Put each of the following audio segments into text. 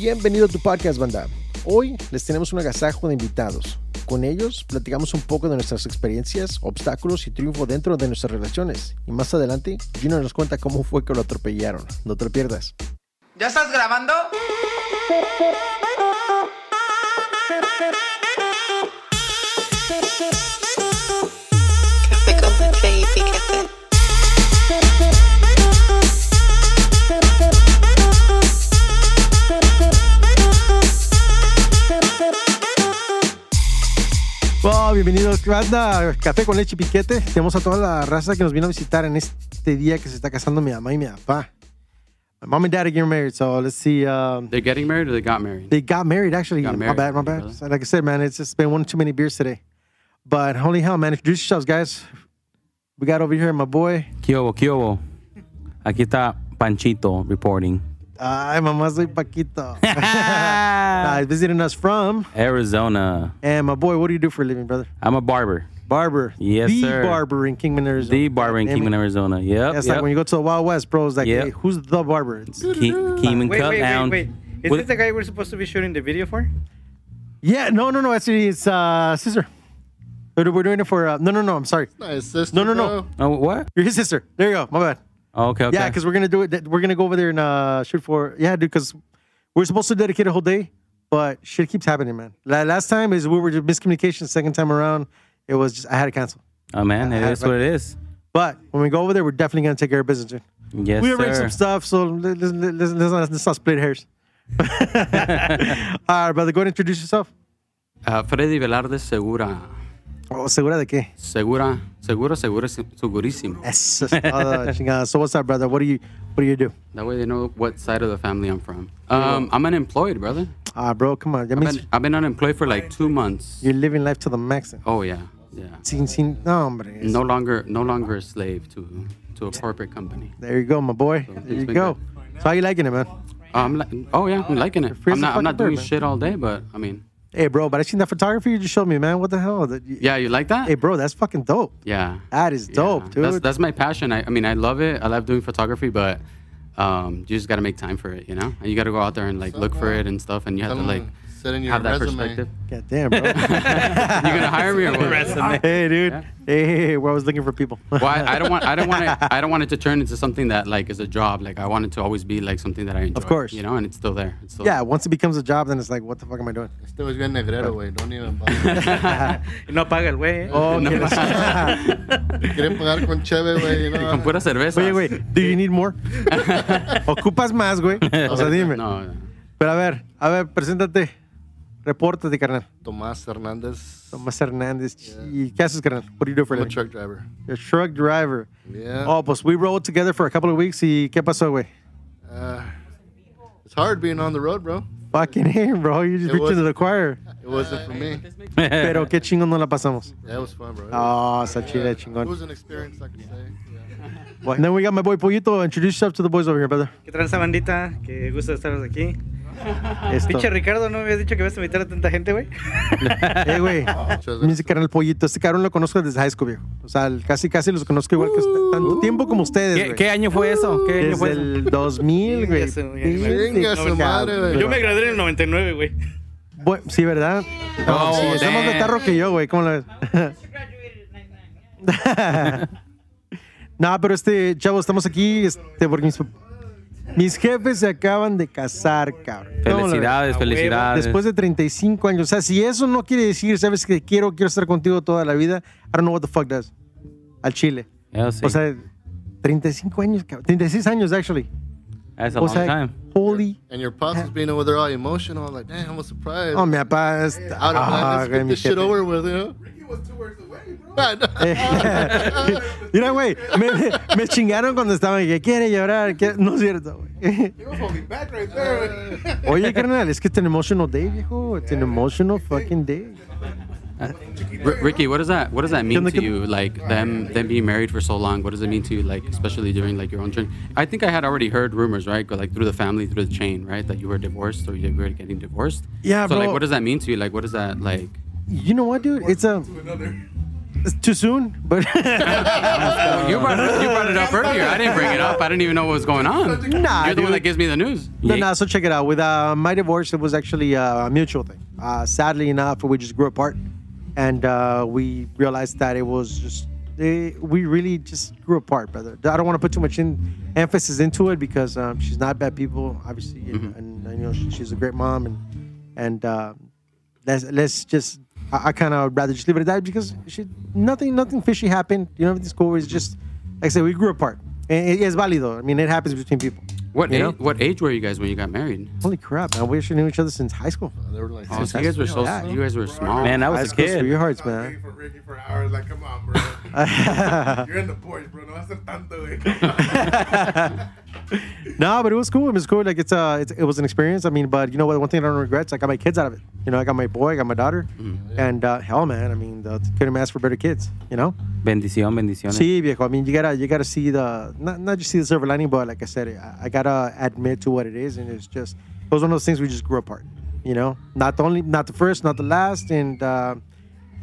Bienvenido a tu podcast, banda. Hoy les tenemos un agasajo de invitados. Con ellos platicamos un poco de nuestras experiencias, obstáculos y triunfo dentro de nuestras relaciones. Y más adelante, Gino nos cuenta cómo fue que lo atropellaron. No te lo pierdas. ¿Ya estás grabando? Café Oh, bienvenidos, banda. Café con leche y piquete. Tenemos a toda la raza que nos vino a visitar en este día que se está casando mi mamá y mi papá. My mom and dad are getting married, so let's see. Um, They're getting married or they got married? They got married, actually. Got my married, bad, my bad. brother. So Like I said, man, it's just been one too many beers today. But holy hell, man, introduce yourselves, guys. We got over here my boy. Kiobo, Kiobo. Aquí está Panchito reporting. Ay, mamá, soy Paquito. nah, he's visiting us from. Arizona. And my boy, what do you do for a living, brother? I'm a barber. Barber. Yes, the sir. barber in Kingman, Arizona. The barber in Damn it. Kingman, Arizona. Yep. That's yep. like when you go to the Wild West, bro. It's like, Yep. hey, who's the barber? It's, Ke- Keenan Wait, Cut wait, down. wait, wait. Is With- this the guy we're supposed to be shooting the video for? yeah, no, no, no. Actually, it's uh, sister. We're we're doing it for. Uh, no, no, no. I'm sorry. Nice sister. No, no, no. bro. Oh, what? You're his sister. There you go. My bad. Oh, okay, okay. Yeah, because we're gonna do it. We're gonna go over there and uh, shoot for. Yeah, dude. Because we're supposed to dedicate a whole day, but shit keeps happening, man. Last time is we were just miscommunication. Second time around, it was just I had to cancel. oh, man, it I- is what it is. But when we go over there, we're definitely gonna take care of business, dude. Yes, we arranged sir. some stuff, so let's, let's, let's, let's, not, let's not split hairs. All right, brother. Go ahead and introduce yourself. Uh, Freddy Velarde Segura. Oh, ¿Segura de qué? Segura, seguro, seguro, segurísimo. Eso es todo, chingada. So what's up, brother? What do you What do you do? That way they know what side of the family I'm from. Um, I'm unemployed, brother. Ah, bro, come on. That I've means been, I've been unemployed for like two months. you're living life to the max. Oh yeah, yeah. Sin, sin, no, hombre. No longer, no longer a slave to to a corporate company. There you go, my boy. There it's you been go. So how you liking it, man? I'm like, oh yeah, I'm liking it. free as I'm a not, I'm not bird, doing man. shit all day, but I mean, Hey, bro, but I seen that photography you just showed me, man. What the hell? That yeah, you like that? Hey, bro, that's fucking dope. Yeah. That is dope, Yeah. dude. That's that's my passion. I, I mean, I love it. I love doing photography, but um, you just got to make time for it, you know. And you got to go out there and like look for it and stuff, and you have to Come like on, Set in your have that resume. perspective. God damn, bro. you gonna hire me or what? hey, dude. Yeah. Hey, hey, hey, we're always looking for people. Well, I, I don't want I don't want it I don't want it to turn into something that like is a job. Like I want it to always be like something that I enjoy. Of course. you know, and it's still there. It's still yeah, once it becomes a job, then it's like, what the fuck am I doing? Este güey bien negrero, güey. Don't even bother. No paga el güey. ¿eh? Oh, No. okay. Quieren pagar con cheve, güey. you know. Con pura cerveza. Oye, güey, do you need more? ¿Ocupas más, güey? O sea, dime. No, no. Pero a ver, a ver, preséntate. Repórtate, carnal. Tomás Hernández. Tomás Hernández. ¿Y qué haces, carnal? What do you do for a I'm a living? truck driver. A truck driver. Yeah. Oh, pues we rode together for a couple of weeks. ¿Y qué pasó, güey? Uh, it's hard being on the road, bro. Fucking hey, bro. You just It reached was- into the choir. It wasn't for me. Pero qué chingón nos la pasamos. Yeah, it was fun, bro. It Oh, está chida, It chingón. was an experience, I can say. Yeah. And then we got my boy Pollito. Introduce yourself to the boys over here, brother. ¿Qué tranza bandita? Qué gusto estar aquí. Esto. Pinche Ricardo, ¿no me habías dicho que vas a invitar a tanta gente, güey? Eh, güey. Mi carnal Pollito. Este cabrón lo conozco desde high school, viejo. O sea, casi, casi los conozco igual que usted. Tanto tiempo como ustedes, ¿Qué, güey. qué año fue eso? ¿Qué año Desde fue eso? el 2000, güey. Chinga su- madre, güey. Yo me gradué en el 99, güey. Sí, ¿verdad? No, sí, está más de tarro que yo, güey. ¿Cómo la ves? no, pero este, chavo, estamos aquí este, porque mis, mis jefes se acaban de casar, cabrón. Felicidades, felicidades. Después de 35 años. O sea, si eso no quiere decir, sabes que quiero, quiero estar contigo toda la vida, I don't know what the fuck does. Al chile. Sí. O sea, 35 años, cabrón. 36 años, actually. That's a O long sea, time. holy. And your pops was being over there all emotional. I'm like, damn, I'm surprised. Oh, mi papá. Out of Ah, let's get mi this shit over with, you know? I know. Eh, Mira, güey, me, me chingaron cuando estaban que quiere llorar. que- No es cierto, güey. Oye, carnal, es que it's an emotional day, viejo. It's an emotional fucking day. R- Ricky, what does that what does that mean to you? Like them them being married for so long. What does it mean to you? Like especially during like your own journey. I think I had already heard rumors, right? Like through the family, through the chain, right? That you were divorced or you were getting divorced. Yeah, So like, what does that mean to you? Like, what is that like? You know what, dude? It's a. It's too soon, but you, brought it, you brought it up earlier. I didn't bring it up. I didn't even know what was going on. Nah, You're the one that gives me the news. no, no. So check it out. With uh, my divorce, it was actually uh, a mutual thing. Uh, sadly enough, we just grew apart, and uh, we realized that it was just eh, we really just grew apart, brother. I don't want to put too much in emphasis into it because um, she's not bad people, obviously, and, and, you know she, she's a great mom, and and uh, let's let's just I, I kind of rather just leave it at that because she nothing nothing fishy happened. You know, everything's cool. It's just like I said, we grew apart. And it's válido. I mean, it happens between people. What You age, know? what age were you guys when you got married? Holy crap, man! We actually knew each other since high school. They were like, Oh, so you guys were so Yeah. you guys were small. Man, I was a school kid. sweethearts, Waiting man. for Ricky for hours. Like, come on, bro. You're in the porch, bro. No hacer tanto, güey. No, but it was cool. It was cool. Like it's uh, it's, it was an experience. I mean, but you know what? One thing I don't regret is I got my kids out of it. You know, I got my boy, I got my daughter, and uh, hell, man. I mean, the, couldn't ask for better kids. You know. Bendición, bendiciones. Sí, viejo. I mean, you gotta you gotta see the not not just see the silver lining, but like I said, I, I gotta admit to what it is, and it's just it was one of those things we just grew apart. You know, not the only, not the first, not the last, and uh,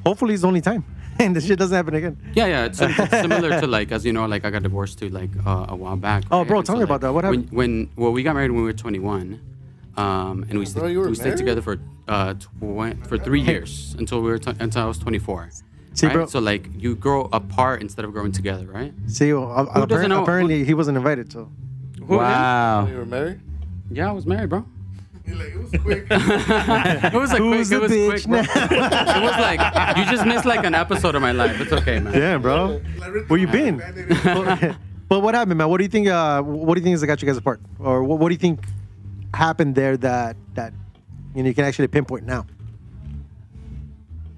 hopefully it's the only time, and this shit doesn't happen again. Yeah, yeah. It's, it's similar to like, as you know, like I got divorced too, like uh, a while back. Oh, right? bro, And tell me about that. What happened? When well, we got married when we were 21, um, and we, sta- bro, we stayed together for uh tw- for three years until we were t- until I was 24. See, right? bro- So like you grow apart instead of growing together, right? See, well, uh, apparently, know- apparently he wasn't invited, so Wow. you were married? Yeah, I was married, bro. He's like, it was quick. it was like Who's quick. It was bitch quick, bro. now? it was like you just missed like an episode of my life. It's okay, man. yeah, bro. Where you been? but what happened, man? What do you think? Uh, what do you think is that got you guys apart, or what, what do you think happened there that that you know you can actually pinpoint now?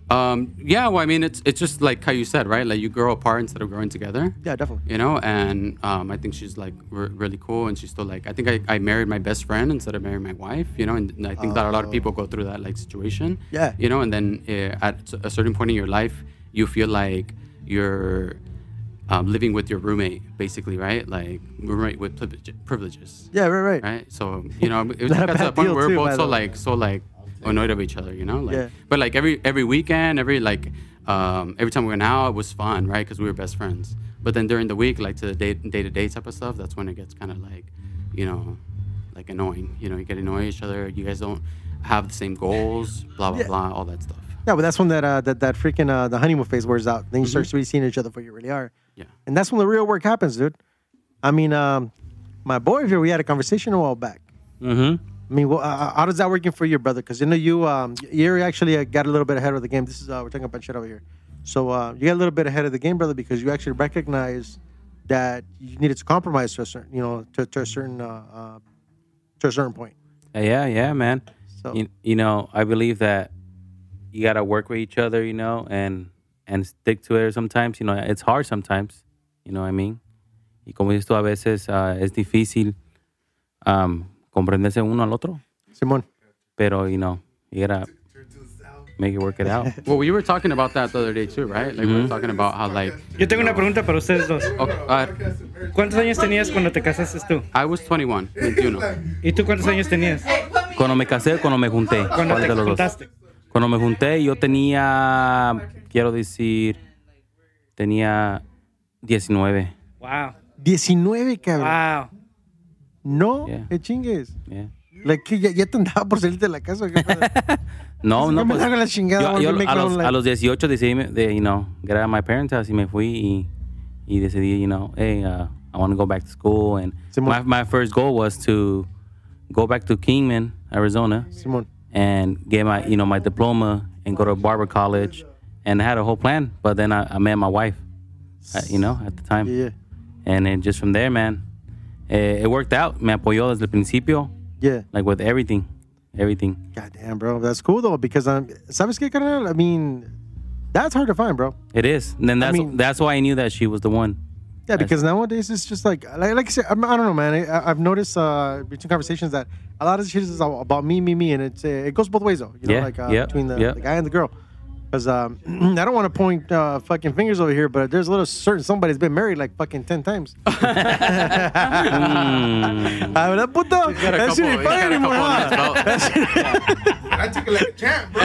Um, yeah, well, I mean, it's it's just like how you said, right? Like you grow apart instead of growing together. Yeah, definitely. You know, and um, I think she's like re- really cool, and she's still like I think I, I married my best friend instead of marrying my wife. You know, and, and I think that a lot of people go through that like situation. Yeah. You know, and then uh, at a certain point in your life, you feel like you're um, living with your roommate, basically, right? Like roommate with privileges. Yeah, right, right. right? So you know, it was got the point where we're both so way. like so like annoyed of each other, you know. Like, Yeah. but like every every weekend, every like um, every time we went out, it was fun, right? Because we were best friends. But then during the week, like to the day day to day type of stuff, that's when it gets kind of like, you know, like annoying. You know, you get annoyed at each other. You guys don't have the same goals, blah blah Yeah. blah, all that stuff. Yeah, but that's when that uh, that that freaking uh, the honeymoon phase wears out. Then you start really seeing each other for who you really are, Yeah. and that's when the real work happens, dude. I mean, um, my boy here, we had a conversation a while back. Mm-hmm. I mean, well, uh, how does that working for you, brother? Because you know you um, you actually uh, got a little bit ahead of the game. This is uh, we're talking about shit over here. So uh, you got a little bit ahead of the game, brother, because you actually recognize that you needed to compromise to a certain, you know, to, to a certain uh, uh, to a certain point. Yeah, yeah, man. So You, you know, I believe that you gotta work with each other, you know, and and stick to it. Sometimes, you know, it's hard sometimes. You know what I mean? Y como dices tú, a veces es difícil um, comprenderse uno al otro, Simón. pero you know, you gotta make it work it out. Well, we were talking about that the other day too, right? Like we were talking about how like Yo tengo una pregunta para ustedes dos. okay, uh, ¿Cuántos años tenías cuando te casaste tú? I was 21, 21. ¿Y tú cuántos años tenías Cuando me casé, cuando me junté. cuando ¿Cuál te de los dos? juntaste? Cuando me junté, yo tenía, quiero decir, tenía 19. Wow. 19, cabrón. Wow. No, Yeah. que chingues. Yeah. Like, que ya, ya te andaba por salirte de la casa. No, no, pues. la chingada, yo- yo a, los, a los 18 decidí, de, you know, get out of my parents' house y me fui y, y decidí, you know, hey, uh, I want to go back to school. And Simón. my, my first goal was to go back to Kingman, Arizona, Simón. and get my, you know, my diploma and go to barber college. And I had a whole plan, but then I, I met my wife, uh, you know, at the time. Yeah, And then just from there, man, eh, it worked out. Me apoyó desde el principio, yeah. like with everything, everything. God damn, bro. That's cool, though, because, um, ¿sabes qué, carnal? I mean, that's hard to find, bro. It is. And then I that's mean- that's why I knew that she was the one. Yeah, because nowadays it's just like, like, like I said, I'm, I don't know, man. I, I've noticed uh, between conversations that a lot of shit is about me, me, me, and it's uh, it goes both ways, though. You know, Yeah, like uh, yep, between the, yep. the guy and the girl. Because um, I don't want to point uh, fucking fingers over here, but there's a little certain somebody's been married like fucking 10 times. Mm. Ah, ¿verdad, puto? Got That couple, shit ain't he's fun got a anymore, couple huh? his belt. I took talking like a champ, bro.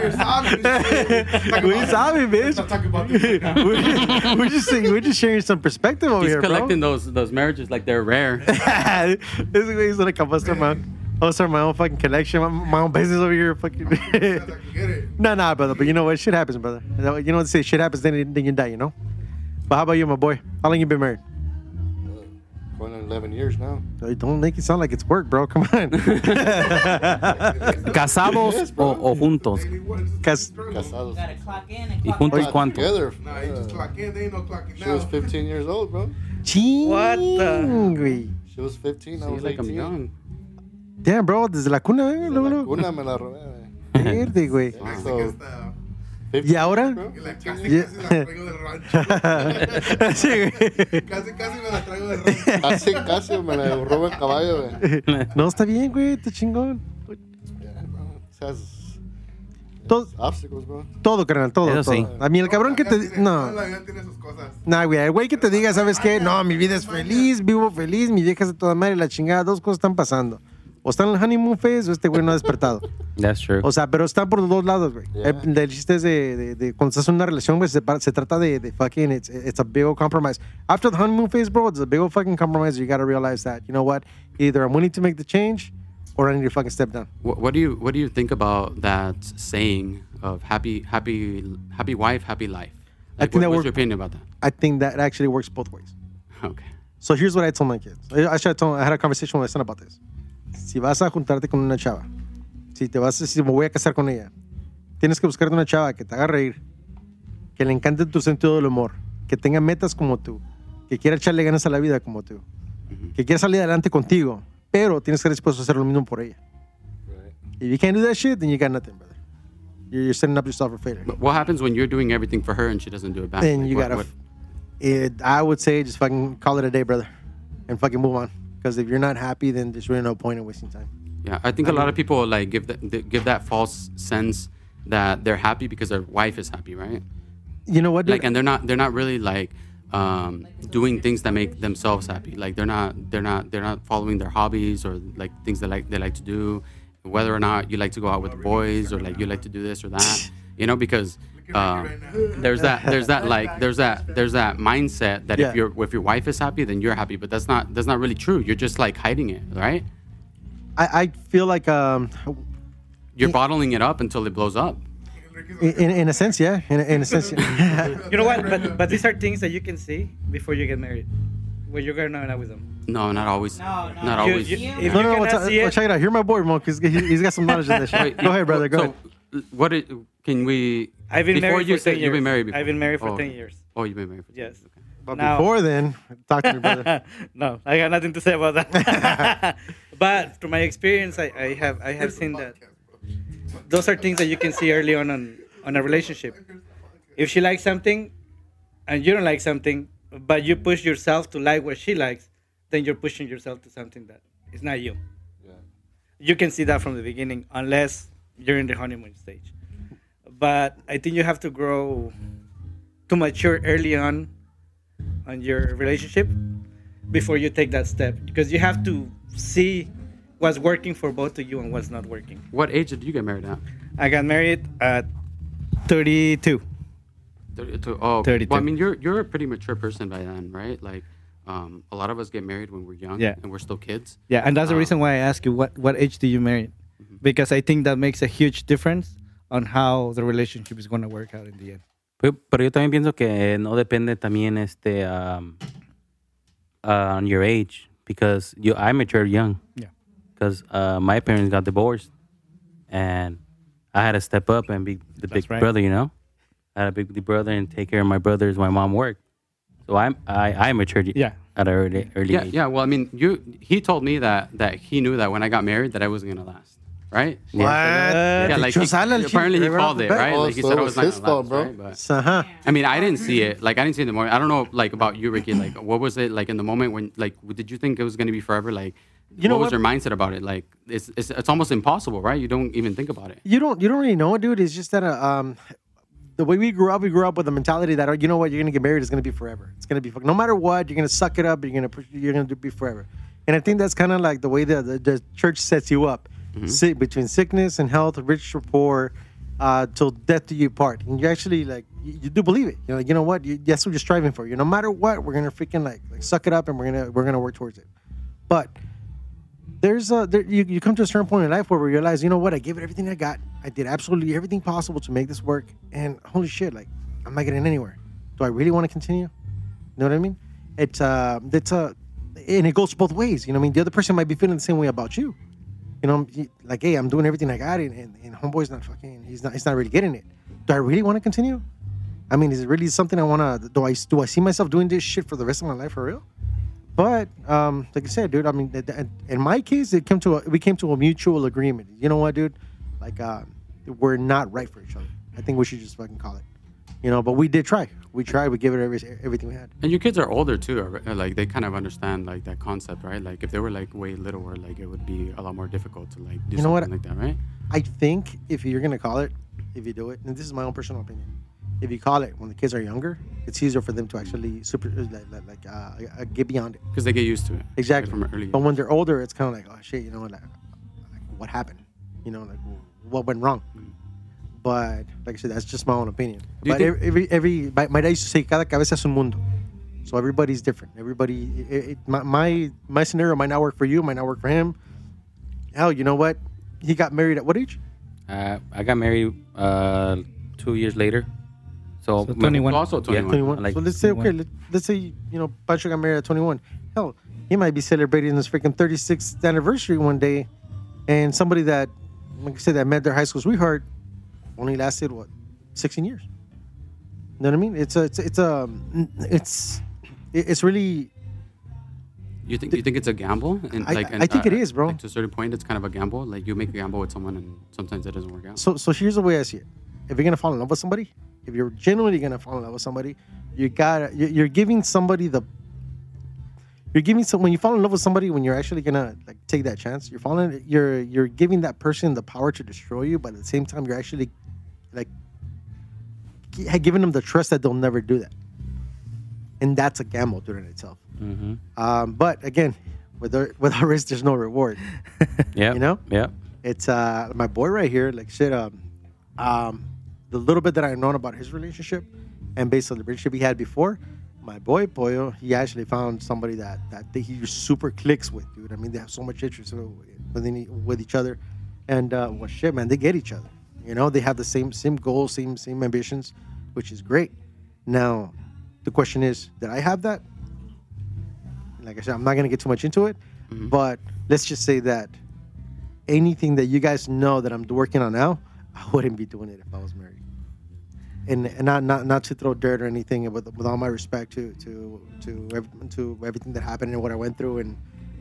You're sobbing and shit. Talking We about- sabe, bitch. Stop talking about this right now. we're, we're just saying, we're just sharing some perspective over He's here, collecting those those marriages like they're rare. this guy's gonna come start my, I'll start my own fucking collection, my, my own business over here, fucking. I can get it. no, no, brother. But you know what? Shit happens, brother. You know what they say? Shit happens, then, then you die. You know. But how about you, my boy? How long you been married? Going on 11 years now. Don't make it sound like it's work, bro. Come on. ¿Casados Yes, o, o juntos? Daily what is this Cas- Casados. Gotta clock in and ¿Y clock juntos out. cuánto? Together. Nah, you just uh, clock in. They ain't no clocking she was 15 years old, bro. Ching, What the- güey. She was 15, I See, was like I'm young. Damn, bro. Desde la cuna, eh. De Luego, la cuna me la robé, güey. Verde, güey. Casi So, que hasta- 15 ¿Y ahora? la- Casi, Yeah. casi la traigo del rancho. sí, güey. Casi, casi me la traigo del rancho. Casi, casi me la robo en caballo, güey. No, está bien, güey. Está chingón. Yeah. It has Todo, obstacles, bro. todo, carnal, todo. Eso sí. todo. A mí el cabrón que te... tiene- No. La vida tiene sus cosas. Nah, güey, el güey que te diga, ¿sabes qué? No, mi vida es feliz, vivo feliz, mi vieja es de toda madre, la chingada, dos cosas están pasando. O está en el honeymoon phase o este güey no ha despertado. That's true. O sea, pero está por los dos lados, güey. Yeah. El, el chiste es de, de, de cuando estás en una relación, güey, se, pa- se trata de, de fucking, it's, it's a big old compromise. After the honeymoon phase, bro, it's a big old fucking compromise. You gotta realize that, you know what? Either I'm willing to make the change or I need to fucking step down. What, what do you what do you think about that saying of happy happy happy wife happy life? I Like, think that what- what's work- your opinion about that? I think that actually works both ways. Okay. So here's what I told my kids. I, actually, I, told, I had a conversation with my son about this. Si vas a juntarte con una chava, si te vas, si me voy a casar con ella, tienes que buscarte una chava que te haga reír, que le encante tu sentido del humor, que tenga metas como tú, que quiera echarle ganas a la vida como tú, que quiera salir adelante contigo, pero tienes que estar dispuesto a hacer lo mismo por ella. If you can't do that shit, then you got nothing, brother. You're, you're setting up yourself for failure. But what happens when you're doing everything for her and she doesn't do it back? Then Like, you what- gotta. what- It, I would say just fucking call it a day, brother, and fucking move on. Because if you're not happy, then there's really no point in wasting time. Yeah, I think a lot of people like give that give that false sense that they're happy because their wife is happy, right? You know what? dude? Like, and they're not they're not really like um, doing things that make themselves happy. Like they're not they're not they're not following their hobbies or like things that like they like to do. Whether or not you like to go out with the boys or like you like to do this or that, you know, because uh, there's that there's that like there's that there's that mindset that Yeah. if your if your wife is happy, then you're happy. But that's not that's not really true. You're just like hiding it, right? I, I feel like um, You're bottling it up until it blows up. in, in a sense, yeah. In, in a sense, yeah. You know what? But but these are things that you can see before you get married. When you're going out with them. No, not always. No, no. Not You- always. you- If no, you no, no. cannot Well, see well, it, check it out. Hear my boy, Mo, because he, he's got some knowledge in this. Wait, go ahead, brother. Go so, ahead. What can we? I've been before married you for said 10 you've been years. married before. I've been married for oh. 10 years. Oh, you've been married for 10 Yes. years. Okay. But now- before then, talk to me, brother. no, I got nothing to say about that. but through my experience, I, I have I have seen that those are things that you can see early on on, on a relationship. If she likes something and you don't like something, but you push yourself to like what she likes, then you're pushing yourself to something that is not you. Yeah. You can see that from the beginning, unless you're in the honeymoon stage. But I think you have to grow to mature early on on your relationship before you take that step because you have to see what's working for both of you and what's not working. What age did you get married at? I got married at 32. 32. Oh, okay. 32. Well, I mean, you're you're a pretty mature person by then, right? Like, um, a lot of us get married when we're young, Yeah. and we're still kids. Yeah, and that's the Ah. reason why I ask you what what age do you marry? Because I think that makes a huge difference on how the relationship is going to work out in the end. Pero, pero yo también pienso que no depende también este um, uh, on your age because you I matured young. Yeah. Because uh, my parents got divorced, and I had to step up and be the big right. brother. You know, I had a big brother and take care of my brothers. My mom worked, so I'm I I matured. Yeah. At an early early Yeah, age. yeah. Well, I mean, you. He told me that that he knew that when I got married that I wasn't gonna last, right? What? Yeah, like he, Dichosa la apparently he chiste, called it, right? Like he said it I was was not his fault, bro. right? But- So, huh? I mean, I didn't see it. Like, I didn't see it in the moment. I don't know, like, about you, Ricky. Like, what was it like in the moment when, like, did you think it was going to be forever? Like, You know what was what? your mindset about it? Like, it's, it's it's almost impossible, right? You don't even think about it. You don't you don't really know, dude. It's just that uh, um, the way we grew up, we grew up with the mentality that oh, you know what, you're gonna get married, it's gonna be forever. It's gonna be fuck- no matter what, you're gonna suck it up. You're gonna you're gonna do- be forever. And I think that's kind of like the way the, the the church sets you up. Si- between sickness and health, rich or poor, uh, till death do you part. And you actually like you, you do believe it. You know, you know what? You, that's what you're striving for. You no matter what, we're gonna freaking like, like suck it up and we're gonna we're gonna work towards it. But there's a there, you, you come to a certain point in life where we realize, you know what? I gave it everything I got. I did absolutely everything possible to make this work, and holy shit, like I'm not getting anywhere. Do I really want to continue? You know what I mean? It's uh, it's uh, and it goes both ways. You know, what I mean, the other person might be feeling the same way about you. You know, like, hey, I'm doing everything I got, and, and, and homeboy's not fucking. He's not. He's not really getting it. Do I really want to continue? I mean, is it really something I want to? Do I do I see myself doing this shit for the rest of my life for real? But um, like I said, dude, I mean, in my case, it came to a, we came to a mutual agreement. You know what, dude? Like, uh, we're not right for each other. I think we should just fucking call it. You know, but we did try. We tried. We gave it every, everything we had. And your kids are older too, like they kind of understand like that concept, right? Like if they were like way littler, like it would be a lot more difficult to like do You know what? something like that, right? I think if you're gonna call it, if you do it, and this is my own personal opinion, if you call it when the kids are younger, it's easier for them to actually super like, like, like uh, uh, get beyond it. Because they get used to it. Exactly. From early. But when they're older, it's kind of like, oh shit, you know, like, like what happened? You know, like what went wrong? But like I said, that's just my own opinion. Do But think- every, every my, my dad used to say, cada cabeza es un mundo. So everybody's different. Everybody, it, it, my, my my scenario might not work for you, might not work for him. Hell, you know what? He got married at what age? Uh, I got married uh, two years later. So, So 21. also 21. 21. like so let's say, okay, let, let's say, you know, Pancho got married at 21. Hell, he might be celebrating his freaking 36th anniversary one day. And somebody that, like I said, that met their high school sweetheart only lasted, what, 16 years? You know what I mean? It's a, it's, it's a, it's, it's really, You think you think it's a gamble? And I- like, I think it uh, is, bro. Like, to a certain point, it's kind of a gamble. Like you make a gamble with someone, and sometimes it doesn't work out. so, so here's the way I see it. If you're to fall in love with somebody, if you're genuinely to fall in love with somebody, you gotta, you're giving somebody the you're giving some when you fall in love with somebody when you're actually gonna like take that chance you're falling you're you're giving that person the power to destroy you but at the same time you're actually like gi- giving them the trust that they'll never do that and that's a gamble during itself hmm um, but again with a, with a risk there's no reward yeah, You know? yeah. it's uh my boy right here like shit um um the little bit that i've known about his relationship and based on the relationship he had before my boy Pollo, he actually found somebody that that he super clicks with, dude. I mean, they have so much interest within with each other, and uh, well, shit, man, they get each other. You know, they have the same same goals, same same ambitions, which is great. Now, the question is, did I have that? Like I said, I'm not gonna get too much into it, but let's just say that anything that you guys know that I'm working on now, I wouldn't be doing it if I was married. And, and not, not not to throw dirt or anything, with, with all my respect to to to to everything that happened and what I went through, and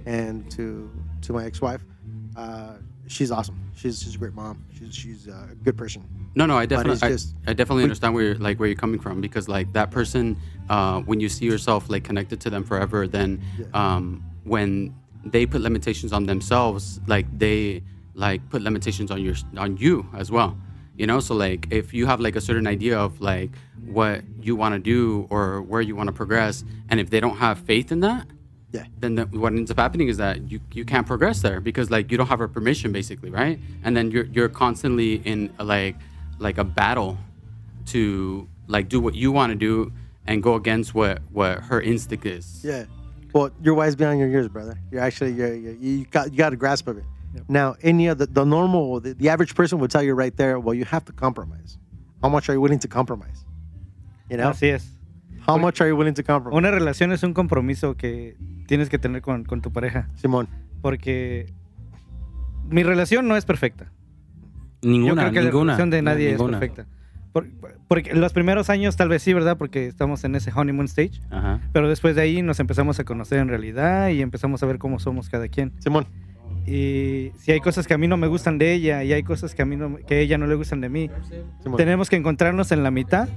and to to my ex-wife, uh, she's awesome. She's she's a great mom. She's she's a good person. No, no, I definitely, I, just- I definitely we- understand where you're like where you're coming from because like that person, uh, when you see yourself like connected to them forever, then um, when they put limitations on themselves, like they like put limitations on your on you as well. You know, so like if you have like a certain idea of like what you want to do or where you want to progress, and if they don't have faith in that, Yeah. then the, what ends up happening is that you, you can't progress there because like you don't have her permission basically right and then you're you're constantly in a, like like a battle to like do what you want to do and go against what what her instinct is Yeah. Well, you're wise beyond your years, brother. You're actually you're, you're, you got you got a grasp of it. Now, any other the normal the, the average person would tell you right there. Well, you have to compromise. How much are you willing to compromise? You know, Así es. how much are you willing to compromise? Una relación es un compromiso que tienes que tener con, con tu pareja. Simón. Porque mi relación no es perfecta. Yo Ninguna, creo que la ninguna. relación de nadie ninguna. es perfecta. Por- porque en los primeros años tal vez sí, ¿verdad? Porque estamos en ese honeymoon stage. Ajá. Pero después de ahí nos empezamos a conocer en realidad y empezamos a ver cómo somos cada quien. Simón. Y si hay cosas que a mí no me gustan de ella y hay cosas que a mí no, que a ella no le gustan de mí, tenemos que encontrarnos en la mitad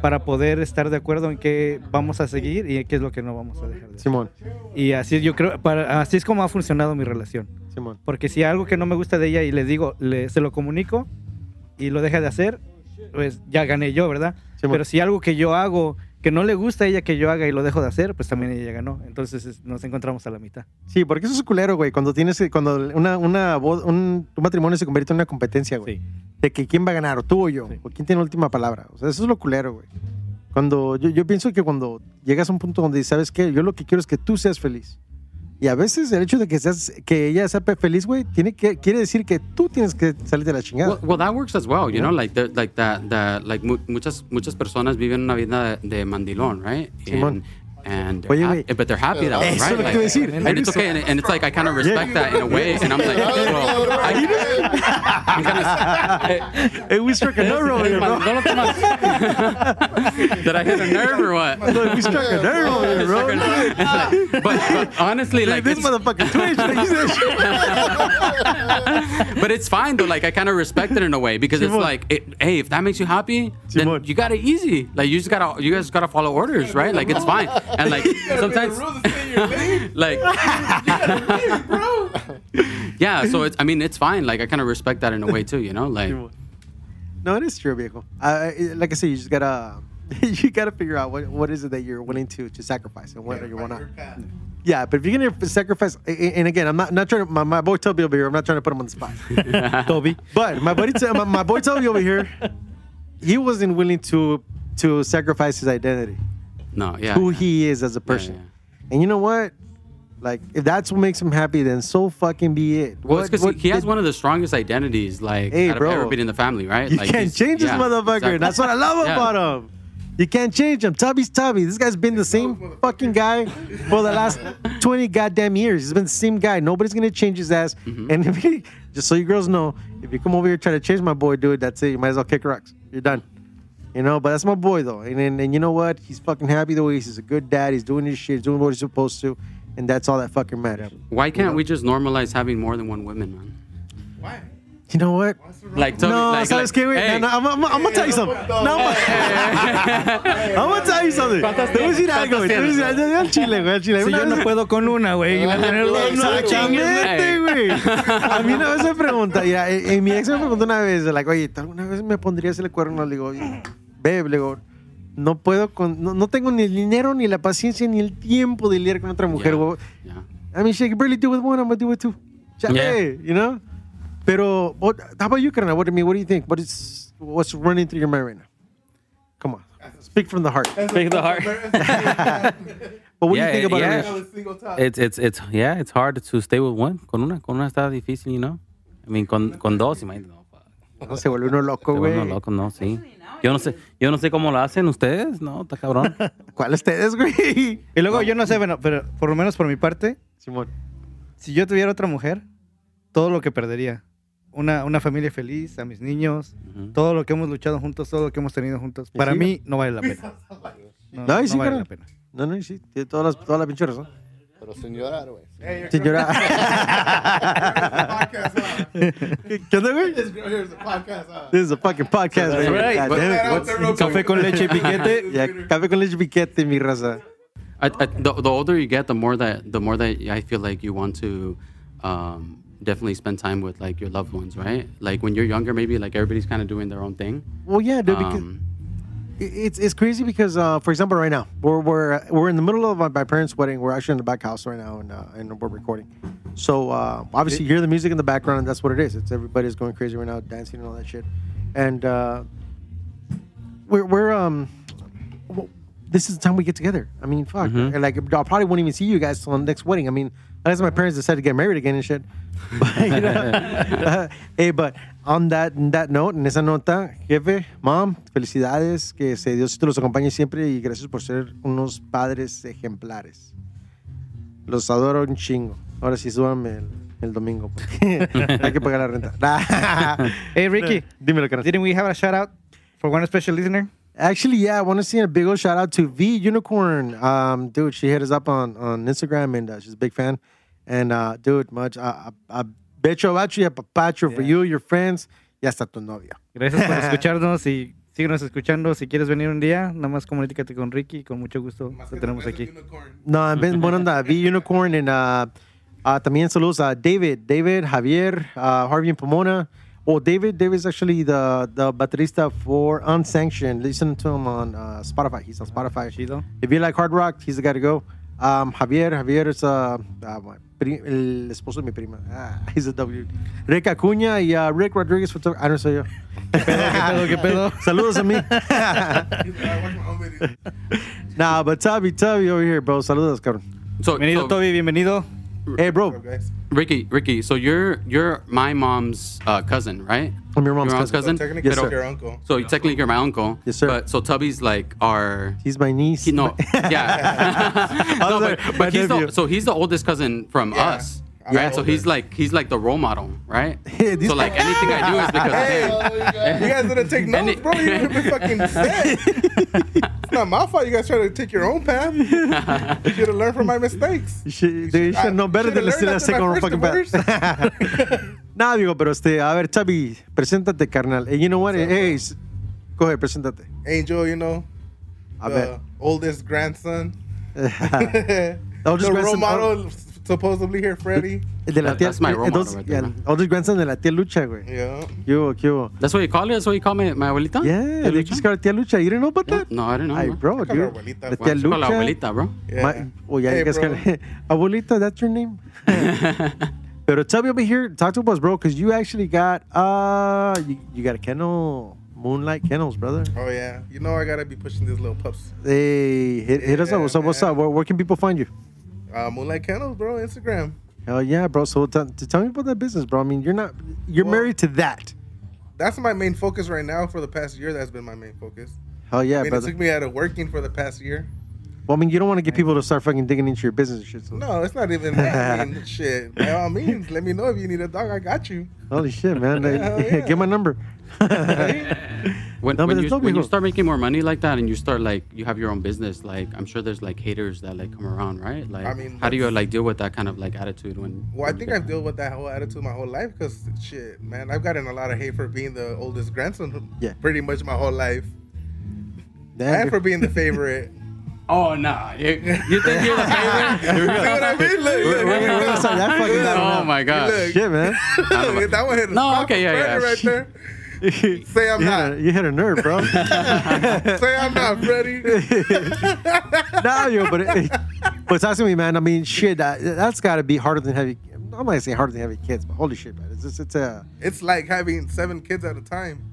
para poder estar de acuerdo en qué vamos a seguir y qué es lo que no vamos a dejar de hacer. Simón. Y así yo creo, para, así es como ha funcionado mi relación. Simón. Porque si hay algo que no me gusta de ella y le digo, le, se lo comunico y lo deja de hacer, pues ya gané yo, ¿verdad? Simón. Pero si algo que yo hago que no le gusta a ella que yo haga y lo dejo de hacer, pues también ella ganó. Entonces es- nos encontramos a la mitad. Sí, porque eso es culero, güey. Cuando tienes, cuando una, una un, un matrimonio se convierte en una competencia, güey. Sí. De que quién va a ganar, o tú o yo, Sí. o quién tiene la última palabra. O sea, eso es lo culero, güey. Cuando yo, yo pienso que cuando llegas a un punto donde sabes que yo lo que quiero es que tú seas feliz. Y a veces el hecho de que seas, que ella sea feliz, güey, tiene que quiere decir que tú tienes que salir de la chingada. Well, well, that works as well, you know, like the, like that that like mu- muchas muchas personas viven una vida de, de mandilón, right? And, and they're güey. hap- but they're happy that way, right? lo que te iba a decir. and it's okay, and, and it's like I kind of respect that in a way, and I'm like, well, I, I'm kind of. Hey, we struck a nerve over here, bro. Did I hit a nerve or what? we struck a nerve over here, bro. but, honestly, like, this it's, motherfucker twitch. like, you said- but it's fine though. Like I kind of respect it in a way because it's like, it, hey, if that makes you happy, then Simón. you got it easy. Like you just gotta, you guys gotta follow orders, right? Like it's fine. And like sometimes, like, yeah. So it's, I mean, it's fine. Like I kind of respect that in a way too. You know, like. No, it is true, viejo. Uh, like I said, you just gotta you gotta figure out what, what is it that you're willing to to sacrifice and what you want to. Yeah, but if you're gonna sacrifice, a- a- and again, I'm not not trying to. My, my boy Toby over here, I'm not trying to put him on the spot. Toby. But my buddy, my, my boy Toby over here, he wasn't willing to to sacrifice his identity, No, yeah. who yeah. he is as a person. yeah. And you know what? Like, if that's what makes him happy, then so fucking be it. Well, it's because what- he has one of the strongest identities, like Hey, out bro. of everybody in the family, right? You like, can't he's- change this motherfucker. exactly. That's what I love Yeah. about him. You can't change him. Tubby's Tubby. This guy's been the same fucking guy for the last 20 goddamn years. He's been the same guy. Nobody's gonna change his ass. Mm-hmm. And if he, just so you girls know, if you come over here try to change my boy, dude, that's it. You might as well kick rocks. You're done. You know, but that's my boy though. And, and and you know what? He's fucking happy the way he's a good dad. He's doing his shit. He's doing what he's supposed to. And that's all that fucking matters. Why can't we just normalize having more than one woman, man? Why? You know what? Like, No, like, ¿sabes like, qué, güey? hey, No, no, I'm, I'm, I'm gonna tell you something. No, I'm, I'm gonna tell you something. Te voy a decir algo, güey. Te voy a decir algo. Al chile, güey, al chile. Si Una yo no puedo con una, güey, iba a tener dos. no Exactamente, Ey. güey. A mí una vez me pregunta, ya, eh, eh, mi ex me preguntó una vez, like, oye, ¿tú alguna vez me pondrías el cuerno? Le digo, babe, le digo, no puedo con, no, no tengo ni el dinero, ni la paciencia, ni el tiempo de lidiar con otra mujer, Yeah, güey. yeah. I mean, she can barely do with one, I'm gonna do with two. Chale, Yeah. you know? Pero, what, how about you, Karina? What, I mean, what do you think? What is, what's running through your mind right now? Come on. Speak from the heart. Speak the heart. But what Yeah, do you think about yeah. it? It's it's it's yeah, it's hard to stay with one. Con una, con una está difícil, you know. I mean, con, con dos, imagínate. No. No, se vuelve uno loco, güey. vuelvo loco, no, sí. Yo no sé, yo no sé cómo lo hacen ustedes, no, está cabrón. ¿Cuál ustedes, güey? Y luego yo no sé, bueno, pero por lo menos por mi parte, Simón. si yo tuviera otra mujer, todo lo que perdería. Una, una familia feliz, a mis niños, Ujú. todo lo que hemos luchado juntos, todo lo que hemos tenido juntos. Y Para sí. mí no vale la pena. No, No, y sí, vale cara. la pena. No, no, sí, tiene todas las, toda la pinche razón. Pero sin llorar, güey. Hey, podcast, huh? ¿Qué onda, güey? This girl here is a podcast, huh? This is a fucking podcast, güey. right. What's- there real Café con leche y piquete. Ya, café con leche piquete, mi raza. I, I, the, the older you get, the more that the more that I feel like you want to um, definitely spend time with like your loved ones, right? Like when you're younger, maybe like everybody's kind of doing their own thing. Well, yeah, dude, because Um, it's it's crazy because, uh, for example, right now we're we're we're in the middle of my, my parents' wedding. We're actually in the back house right now, and uh, and we're recording. So uh, obviously, you hear the music in the background, and that's what it is. It's everybody's going crazy right now, dancing and all that shit. And uh, we're we're um, well, this is the time we get together. I mean, fuck, Mhm. like I probably won't even see you guys till the next wedding. I mean, unless my parents decide to get married again and shit. But, you know, hey, but on that that note, en esa nota, jefe, mom, felicidades, que se Dios te los acompañe siempre y gracias por ser unos padres ejemplares. Los adoro un chingo. Ahora sí, súbame el, el domingo porque hay que pagar la renta. Hey, Ricky, Dímelo, carnal. didn't we have a shout out for one special listener? Actually, yeah, I want to send a big old shout out to V Unicorn. Um, dude, she hit us up on, on Instagram and uh, she's a big fan. And uh, dude, much I, I, I bet you about you, papacho for Yeah. you, your friends, y hasta tu novia. Gracias por escucharnos y síguenos escuchando. Si quieres venir un día, nada más comunícate con Ricky y con mucho gusto Más te tenemos aquí. unicorn. No, ven, buena onda, V Unicorn and uh, uh, también saludos a David, David, Javier, uh, Harvey en Pomona. Well, David, David's actually the the baterista for Unsanctioned. Listen to him on uh, Spotify. He's on Spotify. Chido. If you like hard rock, he's the guy to go. Um, Javier, Javier is uh, uh, my pri- el esposo de mi prima. Ah, he's a W. Rick Acuña y uh, Rick Rodriguez. Photo- ah, no soy yo. ¿Qué pedo, qué pedo? Saludos a mí. I watch my own videos. nah, but Tubby, Tubby over here, bro. Saludos, cabrón. So, Bienvenido, so, Toby, bienvenido. Hey, bro. Up. Ricky, Ricky. So you're you're my mom's uh, cousin, right? I'm your mom's Your mom's cousin. cousin. So technically, Yes, sir. your uncle. So technically, you're my uncle. Yes, sir. But so Tubby's like our. He's my niece. He, no, yeah. no, but, but he's the, so he's the oldest cousin from Yeah. us. I'm Right, so he's like he's like the role model, right? Yeah, so like anything I do is because Hey, of him. you guys didn't take And notes, it- bro. You would have been fucking set. it's not my fault. You guys try to take your own path. You should have learned from my mistakes. You should, they should know better than Should've to learned stick after on my fucking first back. Nah, digo, pero este, a ver, Chavi, preséntate, carnal. And you know what? Hey, s- go ahead, preséntate. Angel, you know, A the ver. oldest grandson. The oldest the role grandson- oh. model, supposedly here, Freddy. El de la That- tía, that's my role el model dos- right there, yeah, man. oldest grandson de la tía Lucha, güey. Yeah. ¿Qué hubo, qué hubo? That's what you call it. That's what you call me, my abuelita. Yeah, Tía they Lucha? just got a tía Lucha. You didn't know about Yeah. that? No, I didn't know. Ay, bro. bro, Call her dude. abuelita, La bro. tía She call her Lucha. abuelita, bro. Yeah. My, oh, yeah, Hey, you guys bro. got Abuelita, that's your name? Pero tell me over here, talk to us, bro, because you actually got, uh, you, you got a kennel, Moonlight Kennels, brother. Oh yeah. You know I gotta be pushing these little pups. Hey, hit, hit us up. Yeah, What's up? What's up? Where, where can people find you? Uh, Moonlight Kennels, bro. Instagram. Hell yeah, bro. So t- t- tell me about that business, bro. I mean, you're not, you're Well- married to that. That's my main focus right now. For the past year, that's been my main focus. Hell yeah, I mean, it took me out of working for the past year. Well, I mean, you don't want to get people to start fucking digging into your business and shit. So. No, it's not even that. I mean, shit. By all means, let me know if you need a dog. I got you. Holy shit, man. Hell yeah. Get my number. When, No, when, you, when you start making more money like that and you start like you have your own business, like I'm sure there's like haters that like come around, right? Like, I mean, how do you like deal with that kind of like attitude when? Well, I when you think I've dealt with that whole attitude my whole life because shit, man, I've gotten a lot of hate for being the oldest grandson. Yeah. Pretty much my whole life, Damn, and for being the favorite. Oh nah, you, you think you're the favorite? See what I mean? Look, look, Wait, wait, look, look. start that fucking down oh my god. Look. Shit, man. That one hit a No, spot okay, yeah, yeah. right there. Say I'm you not. Hit a, you hit a nerve, bro. Say I'm not, Freddie. nah, yo, but it, but talk to me, man. I mean, shit, that, that's got to be harder than heavy. I'm not gonna say harder than heavy kids, but holy shit, man. It's just, it's a It's like having seven kids at a time.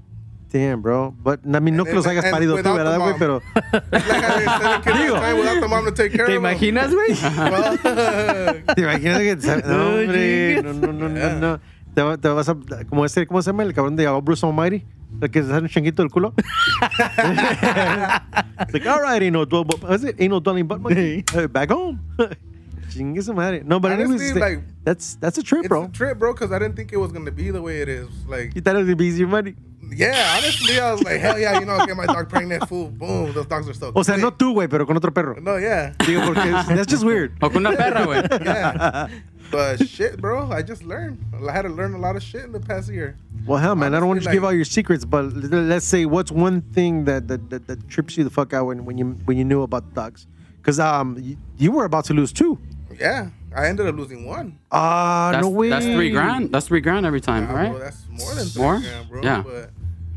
damn, bro. But I mean, no que los hayas parido tú, without ¿verdad, güey? Pero It's like having seven kids at a time without the mom to take care ¿Te imaginas, güey? Te imaginas que no, hombre, no, no, no, no, no. Te, va- te vas a como ese, ¿cómo se llama el cabrón de Bruce Almighty? El que se sale un changuito del culo. It's like, all right, ain't no ain't no dwelling but monkey. Back home. Chingue su madre. No, but anyways, Honestly, it's like, that's that's a trip, it's bro. a trip, bro, because I didn't think it was gonna be the way it is. Like, You thought it was gonna be easier money. yeah, honestly, I was like, hell yeah, you know, I'll get my dog pregnant, fool, boom, those dogs are so. O sea, no tú, güey, pero con otro perro. No, yeah, Digo, porque that's just weird. O con una perra, güey. yeah. But shit, bro, I just learned. I had to learn a lot of shit in the past year. Well, hell, man, I don't want to Honestly, give all your secrets, but let's say what's one thing that that, that, that trips you the fuck out when, when you when you knew about the dogs? Because um, you, you were about to lose two. Yeah, I ended up losing one. Ah, That's, no way. that's three grand. That's three grand every time, Ah, right? bro, that's more than three More? grand, bro. Yeah. But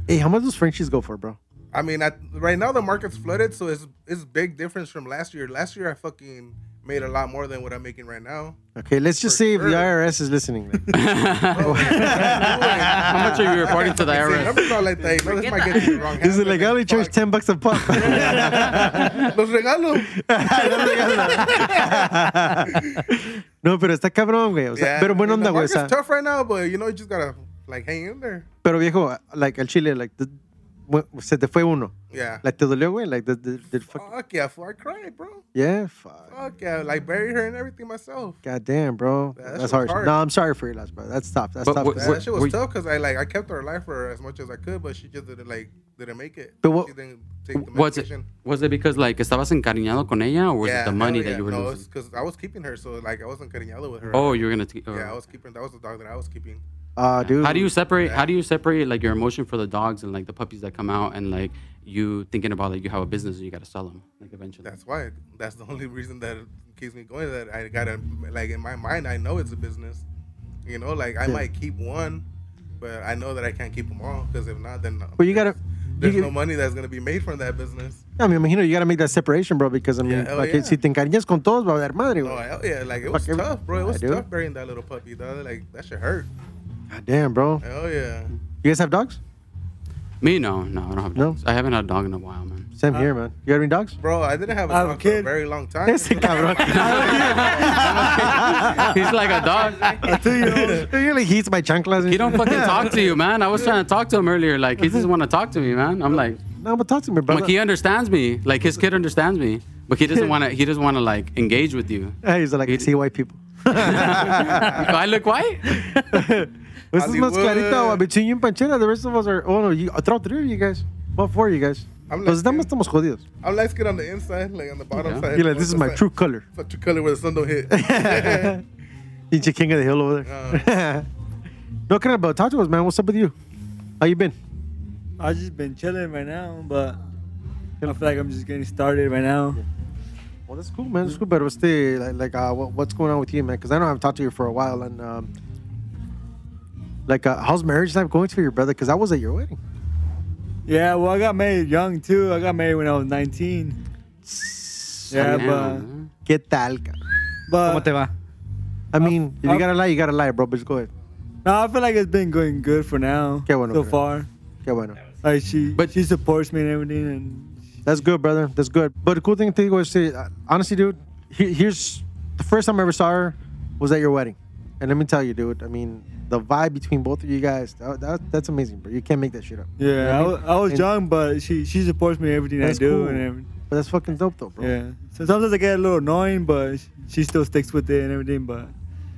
Hey, how much does Frenchies go for, bro? I mean, I, right now the market's flooded, so it's it's big difference from last year. Last year I fucking made a lot more than what I'm making right now. Okay, let's just For say if the. IRS is listening. man. Bro, How much are you reporting to the See, IRS? numbers not like that. No, this might get you wrong. Is hands, like I only charge ten bucks a pop. Los regalo. no, pero está cabrón, güey. O sea, Yeah, pero buena onda, güey. o market's sea, tough right now, but you know you just gotta like hang in there. pero viejo, like el chile, like the, bueno, se te fue uno. Yeah. Like te dolió, güey. Like the, the, the fuck, Fuck yeah, fool, I cried, bro. yeah, fuck. Fuck yeah, like buried her and everything myself. God damn, bro. Yeah, that That's shit hard. was. No, I'm sorry for your loss, bro. That's tough. That's But tough. what- Yeah, man. that shit was you- tough because I like I kept her alive for as much as I could, but she just didn't like didn't make it. But what- she didn't take the Was it was it because like estabas encariñado con ella, or was yeah, it the money hell that yeah. you were no, losing? because I was keeping her, so like I wasn't cutting yellow with her. Oh, you were gonna. T- yeah, uh, I was keeping. That was the dog that I was keeping. Uh, dude. How do you separate? How do you separate like your emotion for the dogs and like the puppies that come out and like you thinking about like you have a business and you got to sell them like eventually? That's why. That's the only reason that keeps me going. That I gotta like in my mind, I know it's a business. You know, like I Yeah. might keep one, but I know that I can't keep them all because if not, then But you gotta. there's you, no money that's gonna be made from that business. I mean, you know, you gotta make that separation, bro, because I mean, Yeah, hell like, yeah. si te encariñas con todos, va a haber madre, Oh hell yeah, like it was Fuck, tough, bro. It was I do. tough burying that little puppy, dog. Like that shit hurt. God damn, bro. Hell yeah. You guys have dogs? Me, no, no, I don't have No? dogs. I haven't had a dog in a while, man. Same here, man. You got any dogs? Bro, I didn't have a I have a dog for a kid. very long time. Ese cabrón. He's like a dog. You're like, he eats my chanclas. and He don't shit. fucking talk to you, man. I was trying to talk to him earlier. Like he doesn't want to talk to me, man. I'm like, No, but talk to me, I'm brother. like he understands me. Like his kid understands me, but he doesn't want to. He doesn't want to like engage with you. He's like, I see white people. I look white. This is más Hollywood. clarita, uh, between you and Panchera, the rest of us are, oh no, you, throw three of you guys. Well, four of you guys. I'm Los like- demás estamos jodidos. I'm light skin on the inside, like on the bottom Yeah. side. You're like, this is my Side- true color. Fuck true color where the sun don't hit. Pinche king of the hill over there. Uh. no, kind but talk to us, man. What's up with you? How you been? I've just been chilling right now, but I feel like I'm just getting started right now. Well, that's cool, man. That's cool. But what's the like, like uh, what, what's going on with you, man? Because I know I've talked to you for a while, and um, like, uh, how's marriage life going for your brother? Because I was at your wedding. Yeah, well, I got married young too. I got married when I was 19. Yeah, Damn, but man. ¿Qué tal? ca- but ¿Cómo te va? I mean, if you I've- gotta lie, you gotta lie, bro. But just go ahead. no, I feel like it's been going good for now. Qué bueno, so bro. far. Qué bueno. Like she, But- she supports me and everything, and That's good, brother. That's good. But the cool thing to was to, uh, honestly, dude, here's the first time I ever saw her was at your wedding. And let me tell you, dude, I mean, the vibe between both of you guys, that, that, that's amazing, bro. You can't make that shit up. You know yeah, I, what was, I was And- young, but she she supports me in everything I do cool. and everything. But that's fucking dope, though, bro. Yeah. So sometimes I get a little annoying, but she still sticks with it and everything. But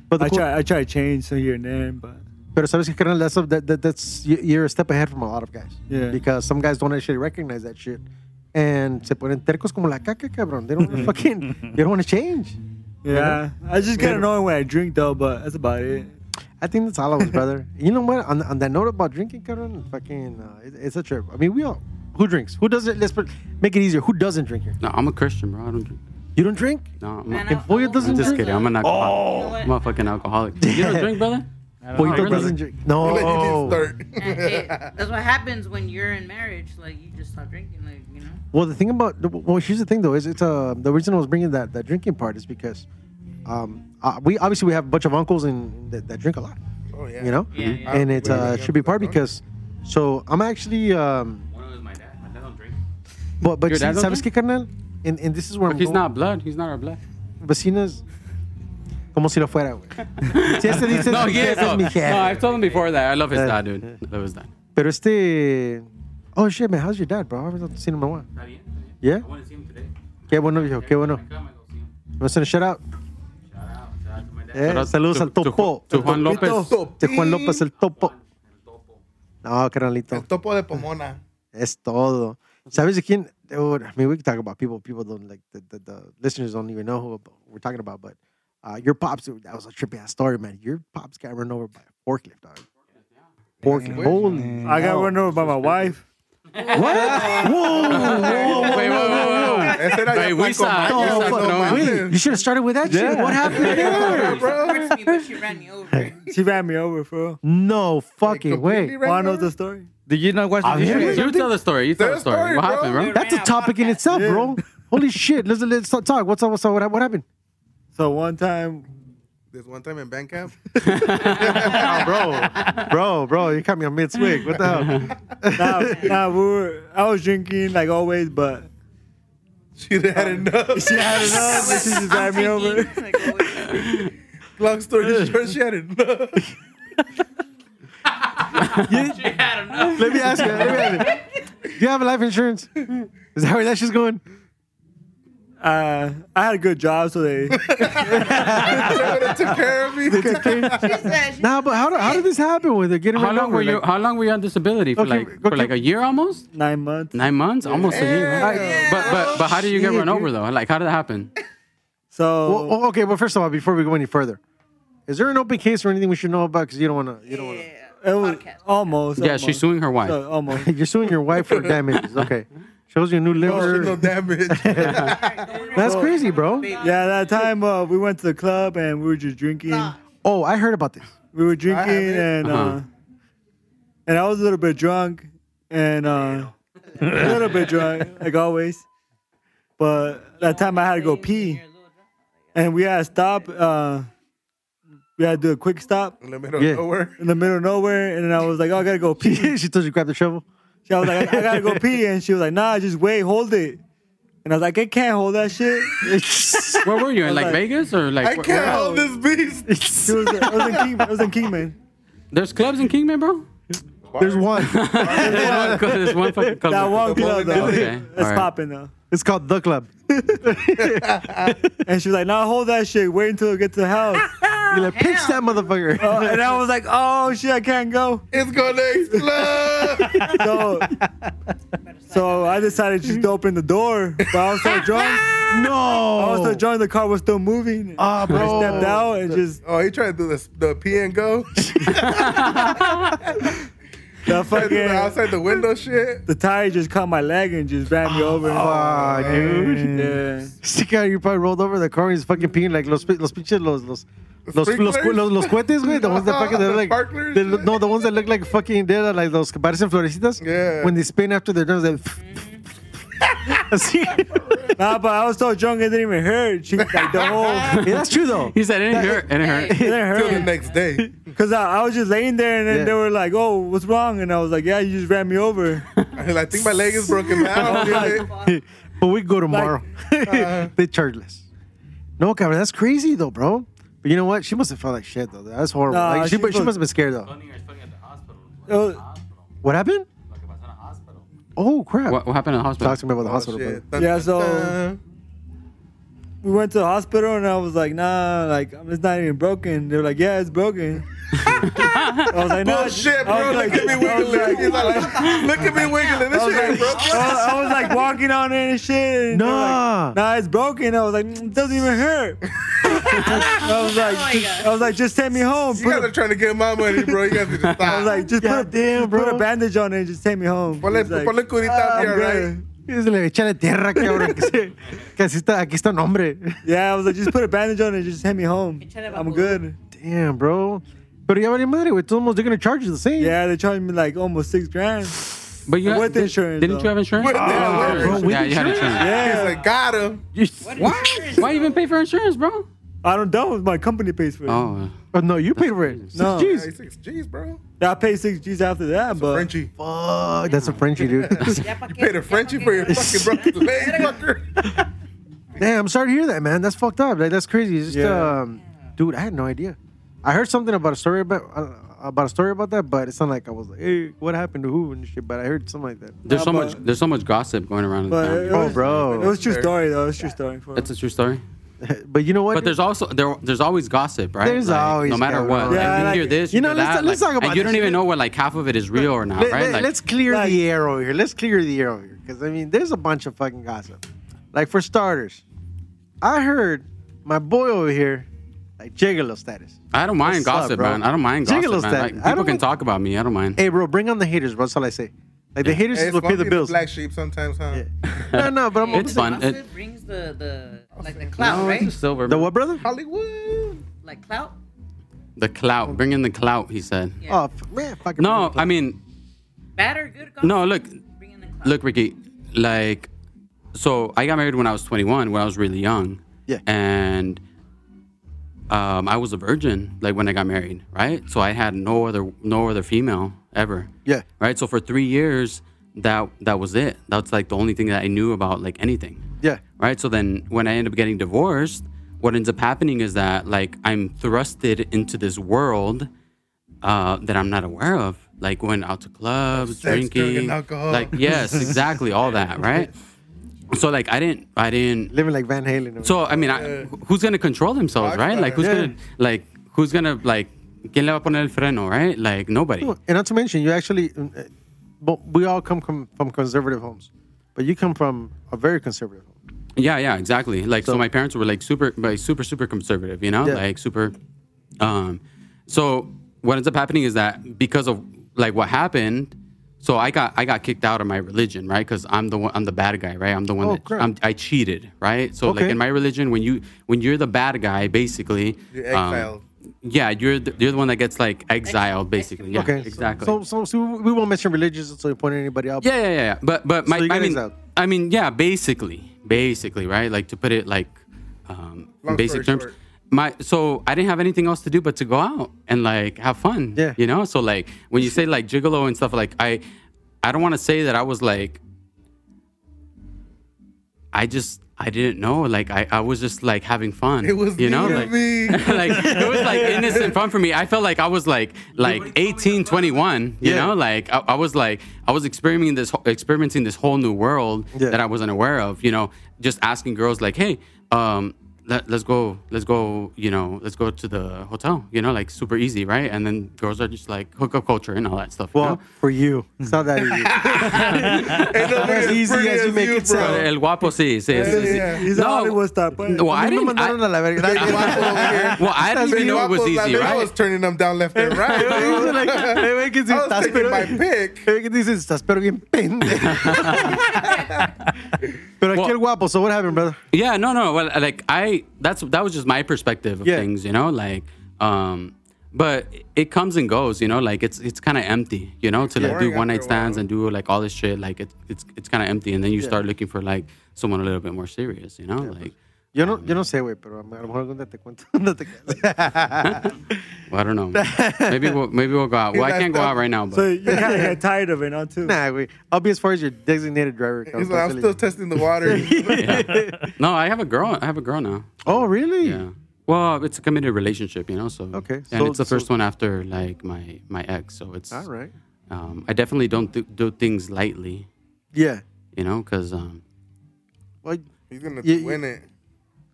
But I cool, try I try to change so here and there, but Pero sabes que, carnal, that's, that, that, that's, you- you're a step ahead from a lot of guys. Yeah. Because some guys don't actually recognize that shit. And se ponen tercos como la caca, cabrón. They don't fucking, they don't want to change. yeah, I just get Pero- annoying when I drink though. But that's about it. I think that's all of us, brother. you know what? On, on that note about drinking, cabrón, fucking, uh, it, it's a trip. I mean, we all, who drinks? Who doesn't, let's put, make it easier. Who doesn't drink here? No, I'm a Christian, bro. I don't drink. You don't drink? No, I'm, Man, not, I- Pollo doesn't I'm just drink? kidding. I'm an alcoholic. Oh. I'm a fucking alcoholic. You don't drink, brother? Pollito really? doesn't drink. You let you No. start. And it- that's what happens when you're in marriage. Like you just stop drinking. Like you know. Well, the thing about well, here's the thing though is it's uh the reason I was bringing that that drinking part is because um uh, we obviously we have a bunch of uncles and that, that drink a lot, Oh yeah. you know, Yeah, yeah. and it uh, should be part because so I'm actually um One of them is my dad. My dad don't drink. but but Your see, sabes qué carnal and, and this is where But I'm he's going. not blood. He's not our blood. vecinas como si lo fuera güey. si este dice No, he is. jefe es mi No, jefe. I've told him before that. I love his Uh, dad, dude. I love his dad. pero este oh shit man how's your dad bro I haven't seen him in a while yeah I want to see him today. qué bueno viejo qué bueno hacen a shout out Eh, Shout out saludos to- al topo. To, to Juan López. De Juan López el topo. No, carnalito. El topo de Pomona. Es todo. ¿Sabes de quién? Dude, I mean, we can talk about people. People don't like the, the, the listeners don't even know who we're talking about. But uh, your pops, that was a trippy ass story, man. Your pops got run over by a forklift, dog. Forklift. Holy. I got hell. run over by my wife. What? Whoa, whoa, whoa, whoa, Wait, wait, whoa, whoa. wait, Ese era Hey, ya we Flaco saw- Mañez, we Oh, saw- no no, mames. you should have started with that shit. What happened there? Hurts me, but she ran me over. She ran me over, bro. No fucking way. completely ran Wanna know the story? Did you not watch the yeah. video? You tell the story. You tell Tell the story. story, What bro. happened, bro? That's a topic in itself, bro. Holy shit. Let's, let's talk. What's up? What's up? What, what happened? So one time, This one time in band camp. Oh, bro. Bro, bro, you caught me on mid swig. What the hell? nah, nah, we were, I was drinking like always, but She had um, enough. she had enough and she just ran me over. Like. Long story short, she had enough. Let me ask you. Let me ask you. Do you have a life insurance? Is that where that shit's going? Uh, I had a good job, so they They would've took care of me. She said she Nah, but how, do- how did this happen with it? Getting How run long were you? Like, How long were you on disability for? Okay, like for okay. like a year almost? nine months. Nine months? Almost a year. Right? Yeah. But but but how did you get Shit, run over dude. though? Like how did that happen? So well, well, okay, but first of all, before we go any further, is there an open case or anything we should know about? Because you don't want to. You don't want to. Yeah. it was Podcast. almost. Yeah, almost. she's suing her wife. So, almost. You're suing your wife for damages. Okay, shows you a new No, liver. no damage. That's crazy, bro. Yeah, that time uh, we went to the club and we were just drinking. Oh, I heard about this. We were drinking and uh, Uh-huh. and I was a little bit drunk, and uh, a little bit drunk, like always. But that time I had to go pee, and we had to stop. Uh, we had to do a quick stop In the middle Yeah. of nowhere. in the middle of nowhere, and then I was like, "Oh, I gotta go pee." she told you to grab the shovel. I was like, "I, I gotta go pee," and she was like, "Nah, just wait, hold it." And I was like, "I can't hold that shit." Where were you in like like- Vegas or like? I where- can't where- hold this beast. It was, it was in King, it was in Kingman. There's clubs in Kingman, bro. There's one. There's one, there's one fucking club. That one club though, Okay, it's alright. popping though. It's called the club. And she was like, "Nah, hold that shit. Wait until we get to the house." You're like, pinch that motherfucker. Uh, and I was like, "Oh shit, I can't go." It's gonna explode. So, so I decided just to open the door, but I was so drunk. No, I was so no. drunk, the car was still moving. Ah, I bro. stepped out and just oh, he tried to do this, the pee and go. The Tried to fucking outside the window shit. the tire just caught my leg and just ran me over. Oh, fuck, dude. Yeah. Stick out, you probably rolled over the car and he's fucking peeing like los, pi- los pinches, los, los, los, los, sprinklers? los, los cohetes, güey. The ones that fucking, they're like, Sparklers? they look- no, the ones that look like fucking, they're like those que parecen florecitas. Yeah. When they spin after they're done, they Así. Nah, but I was so drunk it didn't even hurt. She, like the whole, Yeah, that's true though. He said it didn't hurt. It didn't hurt. it didn't hurt. Till the next day. Cause I, I was just laying there and then Yeah. they were like, "Oh, what's wrong?" And I was like, "Yeah, you just ran me over." I think my leg is broken now. but we go tomorrow. uh, they charge less. No, cabrón, that's crazy though, bro. But you know what? She must have felt like shit though. That's horrible. Nah, like, she, she but she must have been scared though. It was- What happened? Oh crap! What, what happened in the hospital? Talk to me about the oh, hospital. Oh, shit. brother. Yeah, so- Dun, we went to the hospital and I was like, "Nah, like it's not even broken." They were like, "Yeah, it's broken." I was like, "Nah." Bullshit, I bro. was Look like- at me I was wiggling. like- He's like, look at me wiggling. This I was shit ain't like, broken. I was, like walking on it and shit. and they were Nah. like, nah, it's broken. I was like, "Mm, it doesn't even hurt. I was like, my just- I was like, just take me home. You Put guys a- are trying to get my money, bro. You guys need to stop. I was like, just put, a, God damn, just put a bandage on it and just take me home. Ponle, He's like, ponle curita "I'm right? Y le échale tierra, cabrón. Que, que así está, aquí está un hombre. Yeah, I was like, just put a bandage on it and just take me home. I'm good. Damn, bro. Pero ya vale madre, güey. Todos they're gonna charge you the same. Yeah, they charged me like almost six grand. But you With did- insurance, Didn't though. you have insurance? With- Oh, yeah, with insurance. insurance. yeah, you had insurance. He's Yeah, like, got him. You- Why? Why even pay for insurance, bro? I don't know. My company pays for it. Oh, Oh no, you paid for it. Six No. G's. Hey, six G's, bro. I paid six G's after that, but Frenchie. Fuck, that's a Frenchie, dude. You paid a Frenchie for your fucking broken leg, fucker. Damn, I'm sorry to hear that, man. That's fucked up. Like that's crazy. It's just, Yeah. um, dude, I had no idea. I heard something about a story about uh, about a story about that, but it's not like I was like, hey, what happened to who and shit. But I heard something like that. there's Nah, so but- much. There's so much gossip going around. in but town. it Oh, bro. it was true story though. It was true story for That's a true story. but you know what? But there's also there, there's always gossip, right? There's Like, always no matter gossip. what. Yeah, like, you like- hear this, You you, know, hear let's- that, let's like, talk about and you this don't even know what like half of it is real or not, right? let, Like, us clear like- the air over here. Let's clear the air over here. Because, I mean, there's a bunch of fucking gossip. Like, for starters, I heard my boy over here, like, gigolo status. I don't mind What's gossip, bro? man. I don't mind gossip, Gigolo man. stat. Like, I people don't can mind- talk about me. I don't mind. Hey, bro, bring on the haters, bro. That's all I say. Like, the haters Hey, is it's what fun pay the being bills. black sheep sometimes, huh? no, no, but I'm It's fun. Gossip It- brings the the like the clout, No, right? it's silver. The what, brother? Hollywood. Like clout. The clout. Bring in the clout. He said. Yeah. Oh, f- man, fucking. No, I mean, Bad or good gossip? no. Look, Bring in the clout. look, Ricky. Like, so I got married when I was 21, when I was really young. Yeah. And um, I was a virgin, like when I got married, right? So I had no other, no other female ever. Yeah. Right. So for three years, that that was it. That's like the only thing that I knew about like anything. Yeah. right? So then when I end up getting divorced, what ends up happening is that like I'm thrusted into this world uh, that I'm not aware of, like going out to clubs, Sex, drinking, alcohol. like yes, exactly, all that, right? So like I didn't, I didn't. Living like Van Halen. So I mean, I, who's gonna control themselves, right? Like who's Yeah. gonna like who's gonna like ¿Quién le va a poner el freno, right? Like nobody. and not to mention, you actually, uh, but we all come from, from conservative homes, but you come from a very conservative home. Yeah, yeah, exactly. Like so, So- my parents were like super, like super, super conservative. You know, Yeah. like super. Um, so what ends up happening is that because of like what happened, so I got I got kicked out of my religion, right? Because I'm the one, I'm the bad guy, right? I'm the one Oh, that. I'm, I cheated, right? So like in my religion, when you when you're the bad guy, basically, You're um, exiled. yeah, you're the, you're the one that gets like exiled, basically. Yeah, okay, exactly. So, so, so we won't mention religious, until you point anybody out. yeah, yeah, yeah, yeah. But but my you I mean exiled. I mean yeah, basically, basically, right? Like to put it like um, in basic terms. short. My so I didn't have anything else to do but to go out and like have fun. Yeah. You know, so like when you say like gigolo and stuff, like I I don't want to say that I was like I just I didn't know. Like I, I was just like having fun. It was you know, like, me. like it was like innocent fun for me. I felt like I was like like 18, 21, you Yeah. know, like I, I was like I was experimenting this experimenting this whole new world Yeah. that I wasn't aware of, you know, just asking girls like, "Hey, um let, let's go let's go you know let's go to the hotel you know like super easy right and then girls are just like hookup culture and all that stuff you Well, know? for you, it's not that easy. Ain't nobody As easy pretty as you make it bro. sound. el guapo sí sí, sí, sí. Yeah. He's a Hollywood star. But well I A mí me didn't I, mandaron a la verga. well I didn't even know it was easy nigga right was turning them down left and right. bro. Like, "Hey, güey, que si I was taking my pick. Hey, que dices, estás pero bien pendejo. pero aquí Well- el guapo, so what happened, brother? Yeah, no, no. Well, like I, that's that was just my perspective of Yeah. things, you know. Like, um, but it comes and goes, you know. Like it's it's kind of empty, you know, to like do one night after a while. stands and do like all this shit. Like it's it's it's kind of empty, and then you start looking for like someone a little bit more serious, you know. like, Yo no, yo no sé, güey, pero a lo mejor algún día te cuento. ¿Dónde te well, I don't know. maybe we'll maybe we'll go out. Well, I can't go out right now, but so you kind of get tired of it now too. nah, güey. I'll be as far as your designated driver. He's like, I'm still testing the water. no, I have a girl. I have a girl now. Oh, really? Yeah. Well, it's a committed relationship, you know. So Okay, and so- it's the first one after like my my ex. So it's All right. um, I definitely don't do, do things lightly, Yeah. you know, because um, Well, He's gonna You- you- win it.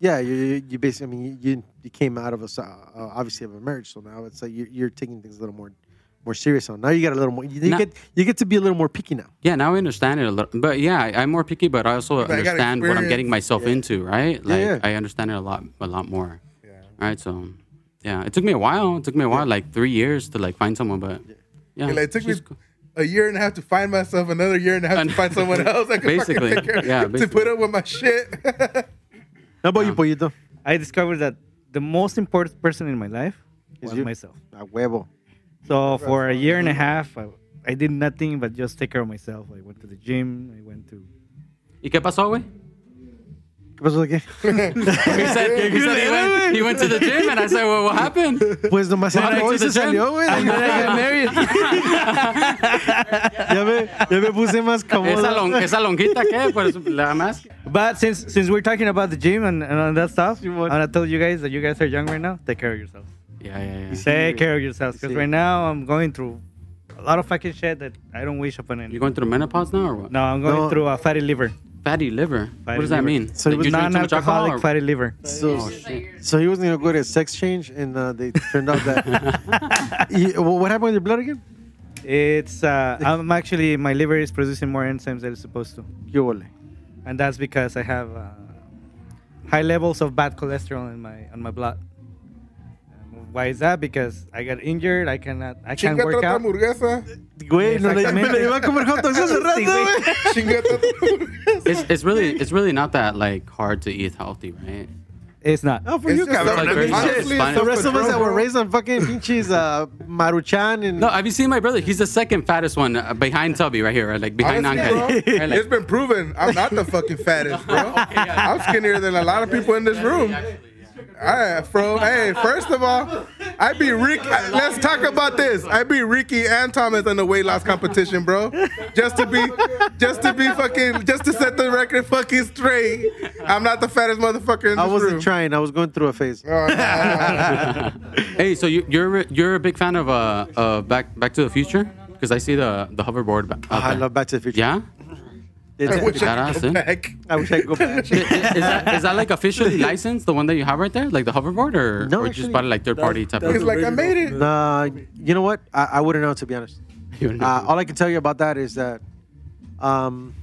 Yeah, you, you, you basically, I mean, you, you came out of a, uh, obviously of a marriage, so now it's like you're, you're taking things a little more, more serious on. Now you got a little more, you, you Now- get, you get to be a little more picky now. yeah, now I understand it a little. But yeah, I, I'm more picky, but I also I got understand what I'm getting experience. myself into, right? Like yeah. I understand it a lot, a lot more. Yeah. Right. So yeah, it took me a while. It took me a while, like three years to like find someone, but yeah, Like, it took me cool. a year and a half to find myself, another year and a half to find someone else. I could Basically, fucking take care, yeah, to put up with my shit. How about you, um, Pollito? I discovered that the most important person in my life was you? myself. A huevo. So for a year and a half, I, I did nothing but just take care of myself. I went to the gym. I went to. ¿Y qué pasó, güey? ¿Qué pasó de qué? He said, he, said he, went, he went to the gym, and I said, well, what happened? Pues nomás Then I hoy went to se the gym, salió, güey. and then I got married. ya, me, ya me puse más cómodo. ¿Esa, long, ¿Esa lonjita qué? Pues la más. But since since we're talking about the gym and, and all that stuff, You want- and I told you guys that you guys are young right now, take care of yourselves. Yeah, yeah, yeah. Take care of yourselves. Because Sí. right now I'm going through a lot of fucking shit that I don't wish upon anyone. You anyone. going through menopause now or what? No, I'm going No. through a fatty liver. Fatty liver. Fatty what does that mean? So it was you drink too much? Non-alcoholic or- fatty liver. So, Oh, shit. so he wasn't going to go to a sex change, and uh, they turned out that. He- well, what happened with your blood again? It's uh, I'm actually my liver is producing more enzymes than it's supposed to, Yo, vole. and that's because I have uh, high levels of bad cholesterol in my on my blood. And Why is that? Because I got injured. I cannot. I can't Chingate work otra out. hamburguesa. Güey, no le me Exactamente. la iba a comer hot dogs hace rato, Sí, güey. güey. Chingate otra hamburguesa. It's, it's really it's really not that like hard to eat healthy, right? It's not. Oh, for It's you, just cabrón. like I very mean, honestly, it's. The rest of us that were raised on fucking pinches uh, Maruchan and. No, have you seen my brother? He's the second fattest one uh, behind Tubby right here, right? like behind Honestly, bro, Angel. Right, like- it's been proven I'm not the fucking fattest, bro. I'm skinnier than a lot of people in this room. All right, bro. Hey, first of all, I beat Rick. Let's talk about this. I beat Ricky and Thomas in the weight loss competition, bro. Just to be, just to be fucking, just to set the record fucking straight. I'm not the fattest motherfucker in this I wasn't room. trying. I was going through a phase. Oh, nah, hey, so you, you're you're a big fan of uh, uh Back Back to the Future because I see the the hoverboard. ba- out Ah, I love Back to the Future. Yeah. It's- I wish I Badass, could go eh? back. I wish I could go back. is, is that is that like officially licensed the one that you have right there, like the hoverboard, or No, or actually, just bought it like third party type that's He's of? like, I made it. Nah, you know what? I, I wouldn't know to be honest. Uh, all I can tell you about that is that, um,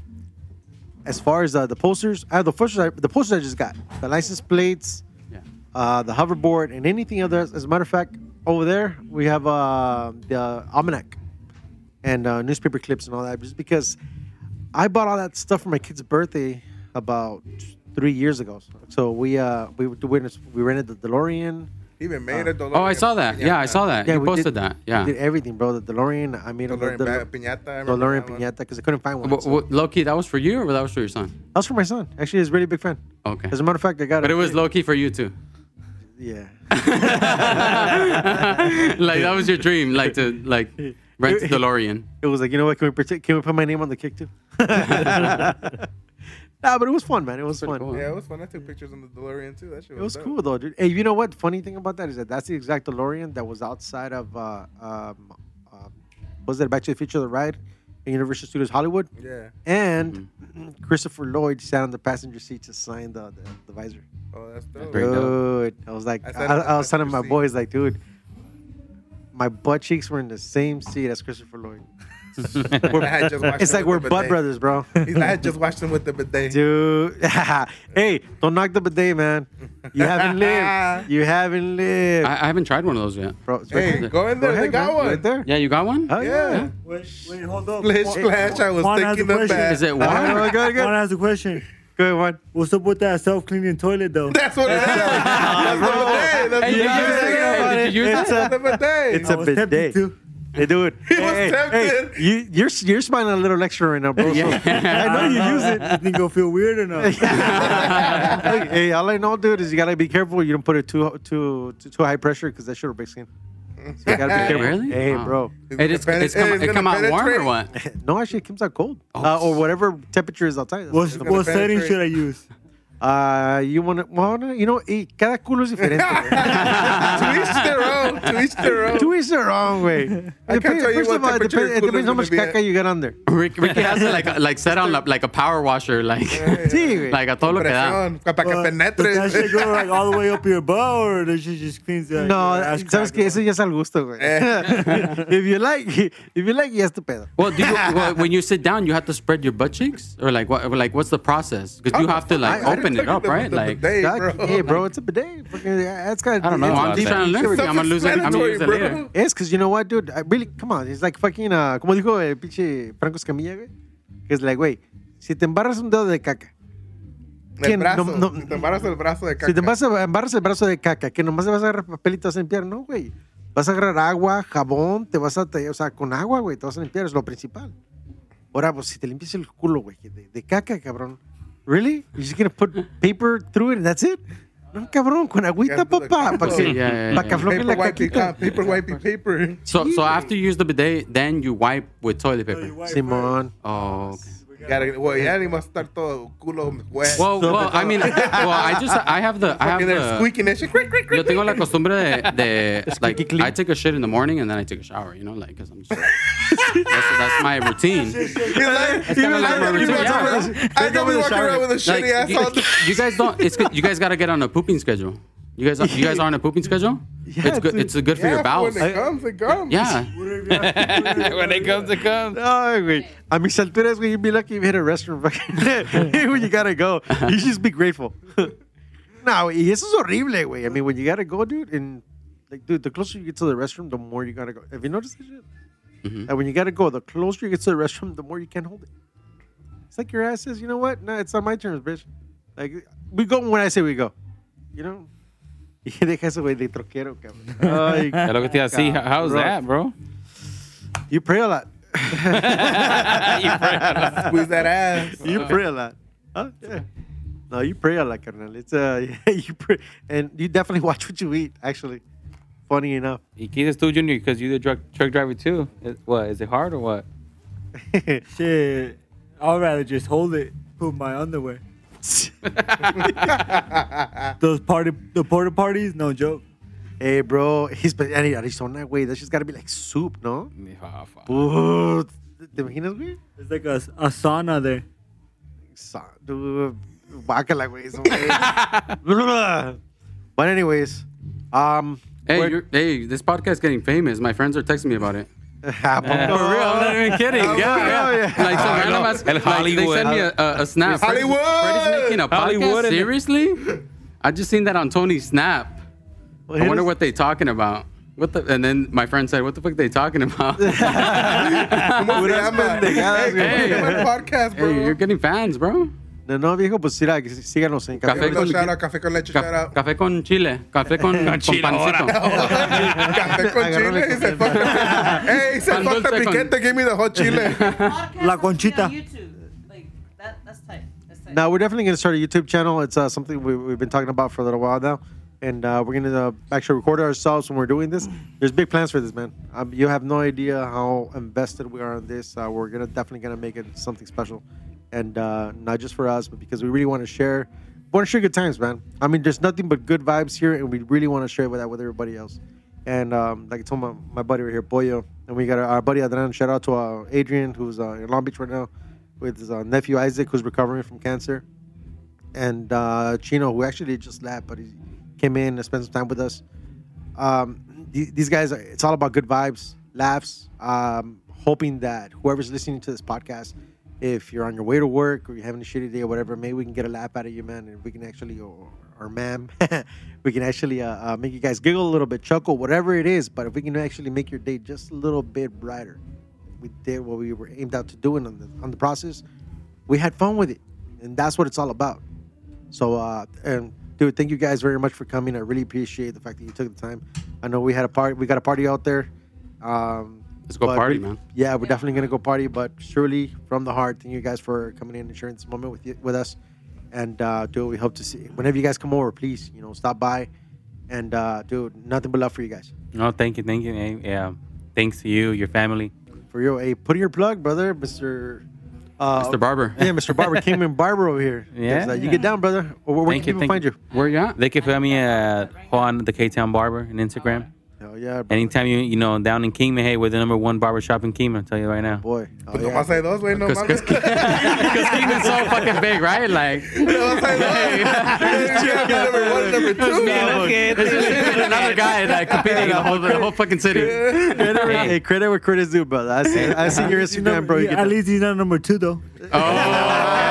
as far as uh, the posters, I have the posters. I, the posters I just got, the license plates, Yeah. uh, the hoverboard, and anything other. As a matter of fact, over there we have uh, the almanac and uh, newspaper clips and all that. Just because I bought all that stuff for my kid's birthday about three years ago. So we uh, we we, we rented the DeLorean. Even made a DeLorean. Oh, I saw that. Yeah, I saw that. Yeah, you we posted did- that. We Yeah. did everything, bro. The DeLorean. I made a DeLorean the, ba- piñata. I DeLorean piñata because I couldn't find one. But, so- what, low key, that was for you or that was for your son? That was for my son. Actually, he's a really big fan. Okay. As a matter of fact, I got it. But it. it was low key for you too. Yeah. like that was your dream, like to like rent a DeLorean. It was like, you know what? Can we pretend, can we put my name on the kick too? nah, but it was fun, man. It was fun. cool. Yeah, it was fun. I took pictures on the DeLorean too. That shit It was dope. cool though, dude. Hey, you know what? Funny thing about that is that that's the exact DeLorean that was outside of uh, um, uh, was that Back to the Future the ride in Universal Studios Hollywood, Yeah. and Mm-hmm. Christopher Lloyd sat on the passenger seat to sign the the, the visor. Oh, that's dope. Very. Dude, I was like, I I, sat on I, was telling my boys like, dude, my butt cheeks were in the same seat as Christopher Lloyd. I had just It's like we're butt bidet. brothers, bro. He's- I had just watched him with the bidet. Dude, hey, don't knock the bidet, man. You haven't lived. You haven't lived, I, I haven't tried one of those yet. bro. it's right Hey, go in there. Go they ahead, got man. one. right there. Yeah, you got one? Oh yeah. Yeah. Wait, wait, hold up. Splish Juan- splash. I was Juan thinking a of question. that. Is it All warm? right, go, Juan go, has a question. Go ahead, one. What's up with that self-cleaning toilet though? That's what it is. That's the bidet. That's Hey, the did you use it? bidet. Hey, did you use It's it? a, That's the bidet. it's I a was tempted bidet. to. Hey, dude. He was hey, hey, tempted. you, you're you're smiling a little extra right now, bro. so I know you use it. You think it'll feel weird or not? Hey, hey, all I know, dude, is you gotta be careful. You don't put it too too too, too high pressure because that shit will break skin. So you gotta be careful. Really? Hey, Wow. bro. It, it's, Pen- it's come, it's it come out warm or what? no, actually, it comes out cold uh, or whatever temperature is outside. That's What's, the- gonna what setting penetrate. should I use? Uh, you wanna? Well, no, you know, eh, cada culo es diferente. to each their own. To each their own. to each their own way. I can't tell you First what of all, it temperature depends, it your depends how culo's much gonna be caca at. you got on there. Rick, Ricky has it like like set on like a power washer, like Sí, güey. like a todo lo que da. Presión, Para que Uh, does that penetre. shit go like all the way up your butt or does she just cleans the No, your ass sabes crack que or eso ya es al gusto, güey. if you like, if you like, ya es tu pedo. Well, do you, well, when you sit down, you have to spread your butt cheeks, or like what? Like what's the process? Because you have to like I- I open it up, right? Like Hey, God, bro. Hey, bro, it's a bidet. Fucking, that's got. I don't know No, I'm about just that. trying to learn everything. I'm gonna I'm later. bro. Es because you know what, dude? I really, come on. It's like fucking, uh, como dijo el pinche Franco Escamilla, güey. Que es like, güey, si te embarras un dedo de caca, El brazo. No, no. Si te embarazas el brazo de caca. si te embarras, embarras el brazo de caca, que nomás te vas a agarrar papel y te vas a limpiar, no, güey. Vas a agarrar agua, jabón, te vas a, te- o sea, con agua, güey, te vas a limpiar, es lo principal. Ahora, pues si te limpias el culo, güey, de, de caca, cabrón. Really? You're just gonna put paper through it and that's it? No, cabrón, con agüita, Can't do the papá, para que, Sí, ya, ya, pa' que afloje la caquita. paper wipey paper. So so after you use the bidet, then you wipe with toilet paper. Simón. Oh, okay. Gotta, well, ya ni más estar todo culo wet. Well, well, I mean, well, I just I have the I have the. squeaking that shit. Quick, quick, Yo tengo la costumbre de, de like clean. I take a shit in the morning and then I take a shower, you know, like because I'm just that's, that's my routine. He's like, It's kinda like my I know we routine, walk yeah. around- I know we walk around with a Like, shitty ass you, all you guys don't. It's good- you guys got to get on a pooping schedule. You guys you guys are on a pooping schedule. it's good. dude. It's good for Yeah, your bowels. When it comes, it comes. Yeah. when it comes, it comes. Ay, güey. A mis alturas, güey, you'd be lucky if you hit a restroom. fucking- when you gotta go, you just be grateful. no, y eso es horrible, güey. I mean, when you gotta go, dude, and like, dude, the closer you get to the restroom, the more you gotta go. Have you noticed that shit? Mhm. And when you gotta go, the closer you get to the restroom, the more you can't hold it. It's like your ass says, you know what? No, it's on my terms, bitch. Like, we go when I say we go. You know? Y deja eso, güey, de troquero, cabrón. Ay, Es lo que te iba a decir. How- How's cabrón. that, bro? You pray a lot. Squeeze that ass. You pray a lot. Huh? Yeah. No, you pray a lot, carnal. It's uh, you pray, and you definitely watch what you eat. Actually, funny enough. Y qué dices tú, Junior? Because you're the truck, truck driver too. Is- What? Is it hard or what? Shit. I'd rather just hold it, put my underwear. Those party, the porta parties, no joke. hey, bro, he's been and Arizona, güey. That's just gotta be like soup, no? Fuck. Put, ¿Te imaginas, güey? There's like a, a sauna there. Sa- Dude, guácala, güey. eso, güey. but anyways, um, Hey, you're, hey, this podcast is getting famous. My friends are texting me about it. Ah, For real, I'm not even kidding. Yeah, yeah. yeah. Like, so I random ass, El like, they Hollywood. send me a, a, a snap. Hollywood! Freddy's making a podcast. Hollywood and- Seriously? I just seen that on Tony's snap. Well, I wonder us- what they talking about. What the? And then my friend said, "What the fuck are they talking about?" ¿Cómo se llama? pendejadas, Hey, ¿cómo se güey. llama el podcast, bro? hey, you're getting fans, bro. No, no, viejo, pues mira, que síganos en Café Café. No, con- shout out, café con leche, Ca- shout café con chile, café con, con pancito. Café con chile. He said, fuck the, hey, he said, Pan fuck the dulce con- piquete, give me the hot chile. La Conchita. On YouTube. Like that. That's tight. That's tight. Now we're definitely going to start a YouTube channel. It's uh, something we, we've been talking about for a little while now, and uh, we're going to uh, actually record ourselves when we're doing this. There's big plans for this, man. Um, you have no idea how invested we are in this. Uh, we're gonna definitely gonna make it something special, and uh, not just for us, but because we really want to share. Want to share good times, man. I mean, there's nothing but good vibes here, and we really want to share with that with everybody else. And um, like I told my, my buddy right here, Boyo, and we got our, our buddy Adrian. Shout out to uh, Adrian, who's uh, in Long Beach right now, with his uh, nephew Isaac, who's recovering from cancer and uh, Chino, who actually just left, but he came in and spent some time with us. Um, th- these guys, it's all about good vibes, laughs. Um, hoping that whoever's listening to this podcast, if you're on your way to work or you're having a shitty day or whatever, maybe we can get a laugh out of you, man, and we can actually, or, or ma'am, we can actually uh, uh, make you guys giggle a little bit, chuckle, whatever it is. But if we can actually make your day just a little bit brighter, we did what we were aimed out to doing on the on the process. We had fun with it, and that's what it's all about. So, uh, and dude, thank you guys very much for coming. I really appreciate the fact that you took the time. I know we had a party, we got a party out there. Um, Let's go but party, we- man. Yeah, we're definitely gonna go party, but surely from the heart, thank you guys for coming in and sharing this moment with you, with us. And uh, dude, we hope to see whenever you guys come over, please, you know, stop by. And uh, dude, nothing but love for you guys. No, thank you, thank you. eh, Yeah, thanks to you, your family. For your, hey, put in your plug, brother, Mister. Uh, Mr. Barber. Yeah, Mr. Barber came in Barber over here. Yeah. Uh, you get down, brother. Or where Thank can you, people thank find you? Where you at? They can find me at Juan the K Town Barber on Instagram. Hell yeah, bro. Anytime you you know down in Kingman, hey, we're the number one barbershop in Kingman. I'll tell you right now. boy. Oh, No yeah. más hay dos, güey, no Because mames. Kingman's so fucking big, right? Like, No más hay dos. Number one, number two. it's just him and another guy like competing in the whole, the whole fucking city. Credit, where- hey, credit where credit's due, brother. I see, I see your Instagram, bro. You Yeah, at least he's not number two though. yeah, yeah,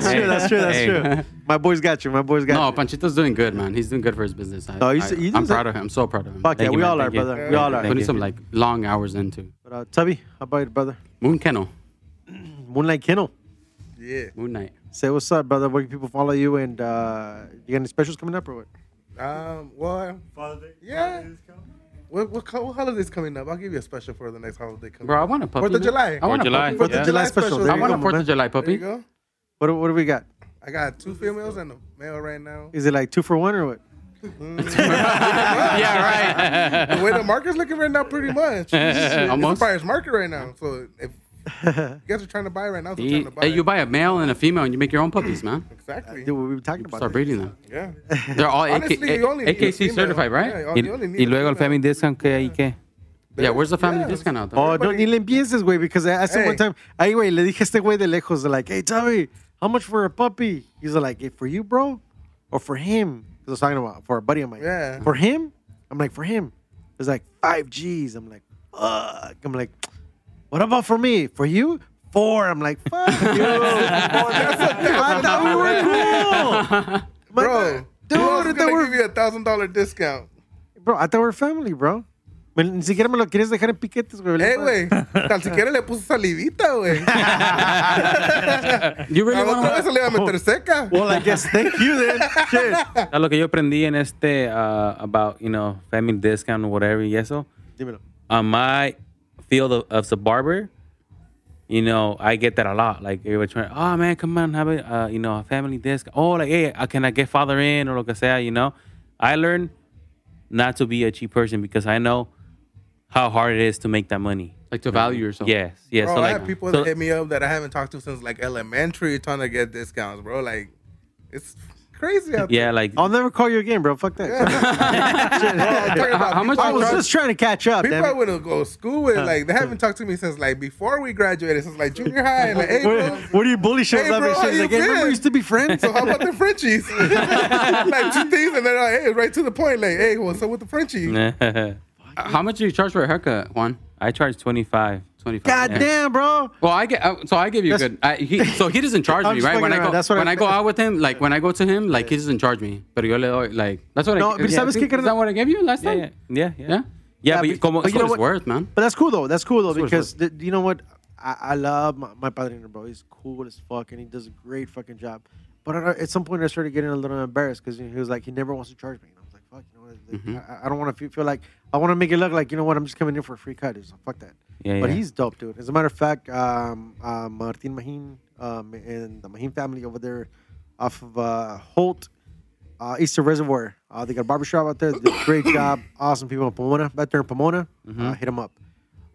that's true. That's true. That's Hey. true. My boy's got you. My boy's got you. No, you. Panchito's doing good, man. He's doing good for his business. I, No, he's- I, he's I'm doing- proud of him. I'm so proud of him. Fuck yeah, we all are, brother. We all are. Thank Putting some like long hours into But uh, Tubby, how about it, brother? Moon Kennel, Moonlight Kennel. Yeah. Moon Knight. Say what's up, brother. Where can people follow you? And uh, you got any specials coming up or what? Um, well, yeah. What, what, co- what holiday's coming up? I'll give you a special for the next holiday coming Bro, I want a puppy. Fourth of. July. I want Fourth a of July. puppy. Fourth Yeah. of July July special. special. I want a Fourth of July There you puppy. go. What, what do we got? I got two females and a male right now. Is it like two for one or what? yeah, right. The way the market's looking right now, pretty much. It's a Almost. buyer's market right now. So if you guys are trying to buy right now, so right. trying to buy. You buy a male and a female, and you make your own puppies, man. exactly. Dude, we were talking about Start that. breeding them. Yeah. They're all AK, Honestly, you only need a AKC female. certified, right? Yeah, Y, you only need y a luego el female. family discount que ahí que. Yeah, where's the family Yeah. discount out there? Oh, no, ni le empieces, güey, because I asked him Hey. one time, ahí, güey, le dije a este güey de lejos, are like, hey, Tubby, how much for a puppy? He's like, hey, for you, bro? Or for him? Because I was talking about, for a buddy of mine. Yeah. For him? I'm like, for him. It's like, five G's. I'm like, fuck. I'm like, what about for me? For you? Four. I'm like, fuck you. Oh, I thought we were cool. Bro, dude, I was thought gonna we're, give you a thousand dollar discount. bro, I thought we were family, bro. Me- Ni siquiera me lo quieres dejar en piquetes, güey. Eh, güey. Tan siquiera le puso salivita, güey. You really A la otra want vez se le iba a meter seca. Well, I guess thank you then. Shit. A lo que yo aprendí en este uh, about you know family discount or whatever y eso. Dímelo. On my field of, of the barber, you know, I get that a lot. Like everybody trying, oh man, come on, have a uh, you know a family discount. Oh, like hey, uh, can I get father in or lo que sea? You know, I learned not to be a cheap person because I know how hard it is to make that money. like to value yourself? Yes, yes. Bro, so I like, have people so- that hit me up that I haven't talked to since like elementary trying to get discounts, bro. Like, it's crazy out yeah, there. like I'll never call you again, bro. Fuck that. Bro, I'm talking about How much I was just trying to catch up. People damn I went to go to school with, like, they haven't talked to me since like before we graduated, since like junior high. Like, hey, bro, What, what do you bully shows Hey, up bro, shit? you Like, hey, remember we used to be friends? so how about the Frenchies? like two things, and then like, hey, right to the point. Like, hey, what's up with the Frenchie? How much do you charge for a haircut, Juan? I charge twenty five. Twenty-five. God Yeah. damn, bro. Well, I get uh, so I give you That's- good. I, he, so he doesn't charge me, right? When I go around. That's what when I- I go out with him, like when I go to him, like he doesn't charge me, but yo le doy like that's what No, I. but yeah, ¿sabes qué, Is carnal? that what I gave you last Yeah, time? yeah, yeah, yeah. Yeah. Yeah, Yeah, but, but- como, but you know what it's worth, man. But that's cool though. That's cool though what it's because th- you know what? I, I love my, my padrino, bro. He's cool as fuck, and he does a great fucking job. But at some point, I started getting a little embarrassed because he was like, he never wants to charge me. Mm-hmm. I, I don't want to feel, like I want to make it look like you know what? I'm just coming in for a free cut. It's like, fuck that. Yeah, but yeah. he's dope, dude. As a matter of fact, um, uh, Martin Mahin um, and the Mahin family over there off of uh, Holt, uh, Easter Reservoir. Uh, they got a barbershop out there. They did a great job. Awesome people in Pomona. Back there in Pomona. Mm-hmm. Uh, hit them up.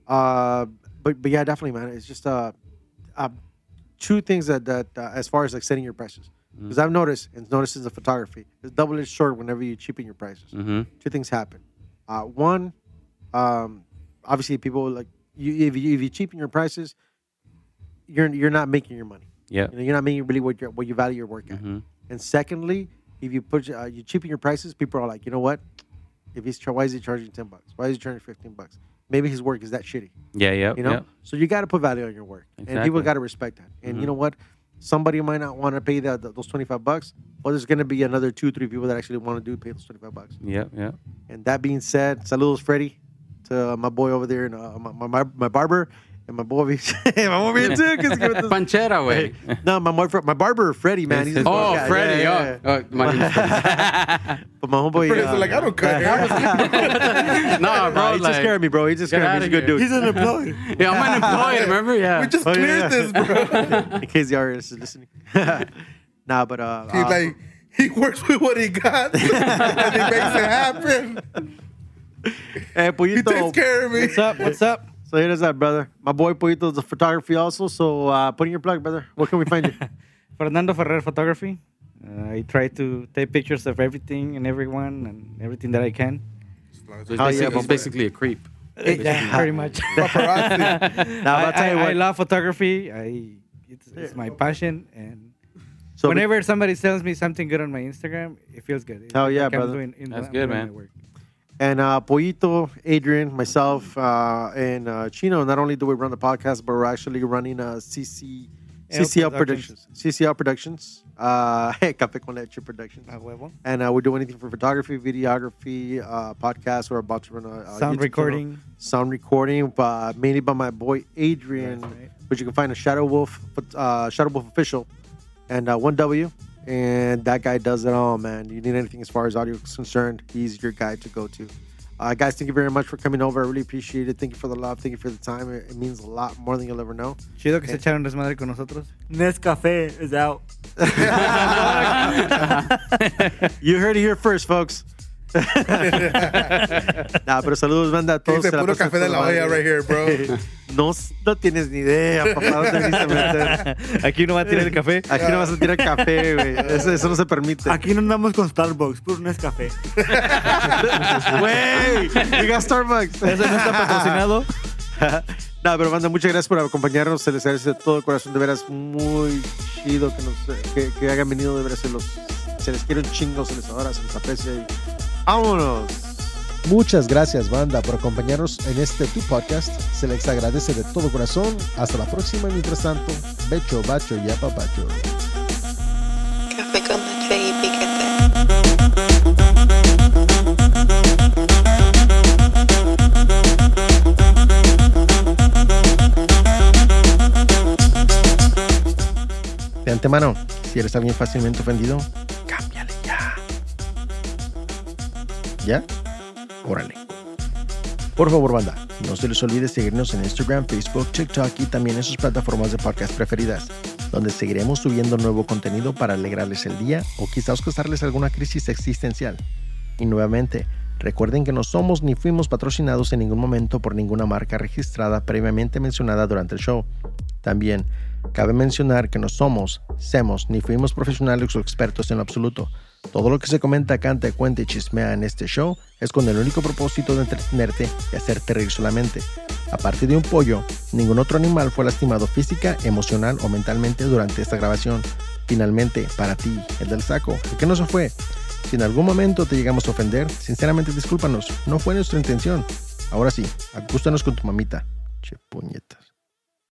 Uh, but but yeah, definitely, man. It's just uh, uh two things that that uh, as far as like setting your prices. Mm-hmm. Because I've noticed and noticed in the photography, it's double edged sword whenever you cheapen your prices. Mm-hmm. Two things happen. Uh, one, um, obviously people like you if you if you cheapen your prices, you're you're not making your money. Yeah. You know, you're not making really what you what you value your work at. Mm-hmm. And secondly, if you put uh, you cheapen your prices, people are like, you know what? If he's why is he charging ten bucks? Why is he charging fifteen bucks? Maybe his work is that shitty. Yeah, yeah. You know, yeah. so you got to put value on your work, and people got to respect that. And Mhm. you know what? Somebody might not want to pay that those twenty five bucks, but there's going to be another two, three people that actually want to do pay those twenty five bucks. Yeah, yeah. And that being said, saludos, Freddie, to my boy over there, and uh, my, my my barber, and my boy, my boy here too. 'cause he got this- Panchera, güey. no, my my, my barber, Freddie, man. He's this Oh, guy. Freddie. Yeah, oh, yeah, yeah. oh, my name's Freddie. But my homeboy, Freddie's uh, like, I don't cut hair. no, bro. Nah, he like, took care me, bro. He just get care of me. outta He's a good dude. He's an employee. Yeah, I'm an employee. Remember? Yeah. We just Oh, cleared yeah. this, bro. in case the artist is listening. nah, but uh, He's uh, like, he works with what he got, and he makes it happen. hey, He takes care of me. What's up? What's up? So here is that, brother. My boy Pollito is a photography also. So uh, put in your plug, brother. Where can we find you? Fernando Ferrer Photography. Uh, I try to take pictures of everything and everyone and everything that I can. So Oh, it's, yeah, basically, but- it's basically a creep. Yeah, very much. Paparazzi. Nah, but I, I'll tell you I- I love photography. I it's, it's my passion, and So whenever somebody tells me something good on my Instagram, it feels good. It's Hell yeah, like I'm brother. doing- in- That's I'm good, doing man. And uh, Pollito, Adrian, myself, uh, and uh, Chino. Not only do we run the podcast, but we're actually running a CC CCL Productions. CCL Productions. Uh, Café con Leche Productions. A huevo. And uh, we do anything for photography, videography, uh, podcast. We're about to run a, a YouTube Sound channel. recording. sound recording, uh, mainly by my boy Adrian, right. which you can find at Shadow Wolf, uh, Shadow Wolf Official, and uh, One W. And that guy does it all, man. You need anything as far as audio is concerned, he's your guy to go to. Uh, guys, thank you very much for coming over. I really appreciate it. Thank you for the love. Thank you for the time. It, it means a lot more than you'll ever know. Chido que se echaron desmadre con nosotros. Nescafe is out. You heard it here first, folks. nah, pero saludos, banda. a Todos Dice puro café de la olla right here, bro. No, no tienes ni idea, papá. No meter. Aquí no va a tirar el café. Aquí no vas a tirar café, güey. Eso, eso no se permite. Aquí no andamos con Starbucks, puro Nescafe. Güey, we got Starbucks. Eso no está patrocinado. no, pero banda, muchas gracias por acompañarnos. Se les agradece de todo corazón. De veras, muy chido que, nos, que, que hayan venido. De veras, se, los, se les quiere un chingo, se les adora, se les aprecia. Y vámonos. Muchas gracias, banda, por acompañarnos en este tu podcast. Se les agradece de todo corazón. Hasta la próxima. y Mientras tanto, becho, bacho y apapacho. Café con leche y piquete. De antemano, si eres alguien fácilmente ofendido, ¿Ya? Órale. Por favor, banda, no se les olvide seguirnos en Instagram, Facebook, TikTok y también en sus plataformas de podcast preferidas, donde seguiremos subiendo nuevo contenido para alegrarles el día o quizás causarles alguna crisis existencial. Y nuevamente, recuerden que no somos ni fuimos patrocinados en ningún momento por ninguna marca registrada previamente mencionada durante el show. También, cabe mencionar que no somos, semos ni fuimos profesionales o expertos en lo absoluto. Todo lo que se comenta, canta, cuenta y chismea en este show es con el único propósito de entretenerte y hacerte reír solamente. Aparte de un pollo, ningún otro animal fue lastimado física, emocional o mentalmente durante esta grabación. Finalmente, para ti, el del saco, el que no se fue. Si en algún momento te llegamos a ofender, sinceramente discúlpanos, no fue nuestra intención. Ahora sí, acústanos con tu mamita. Che puñetas.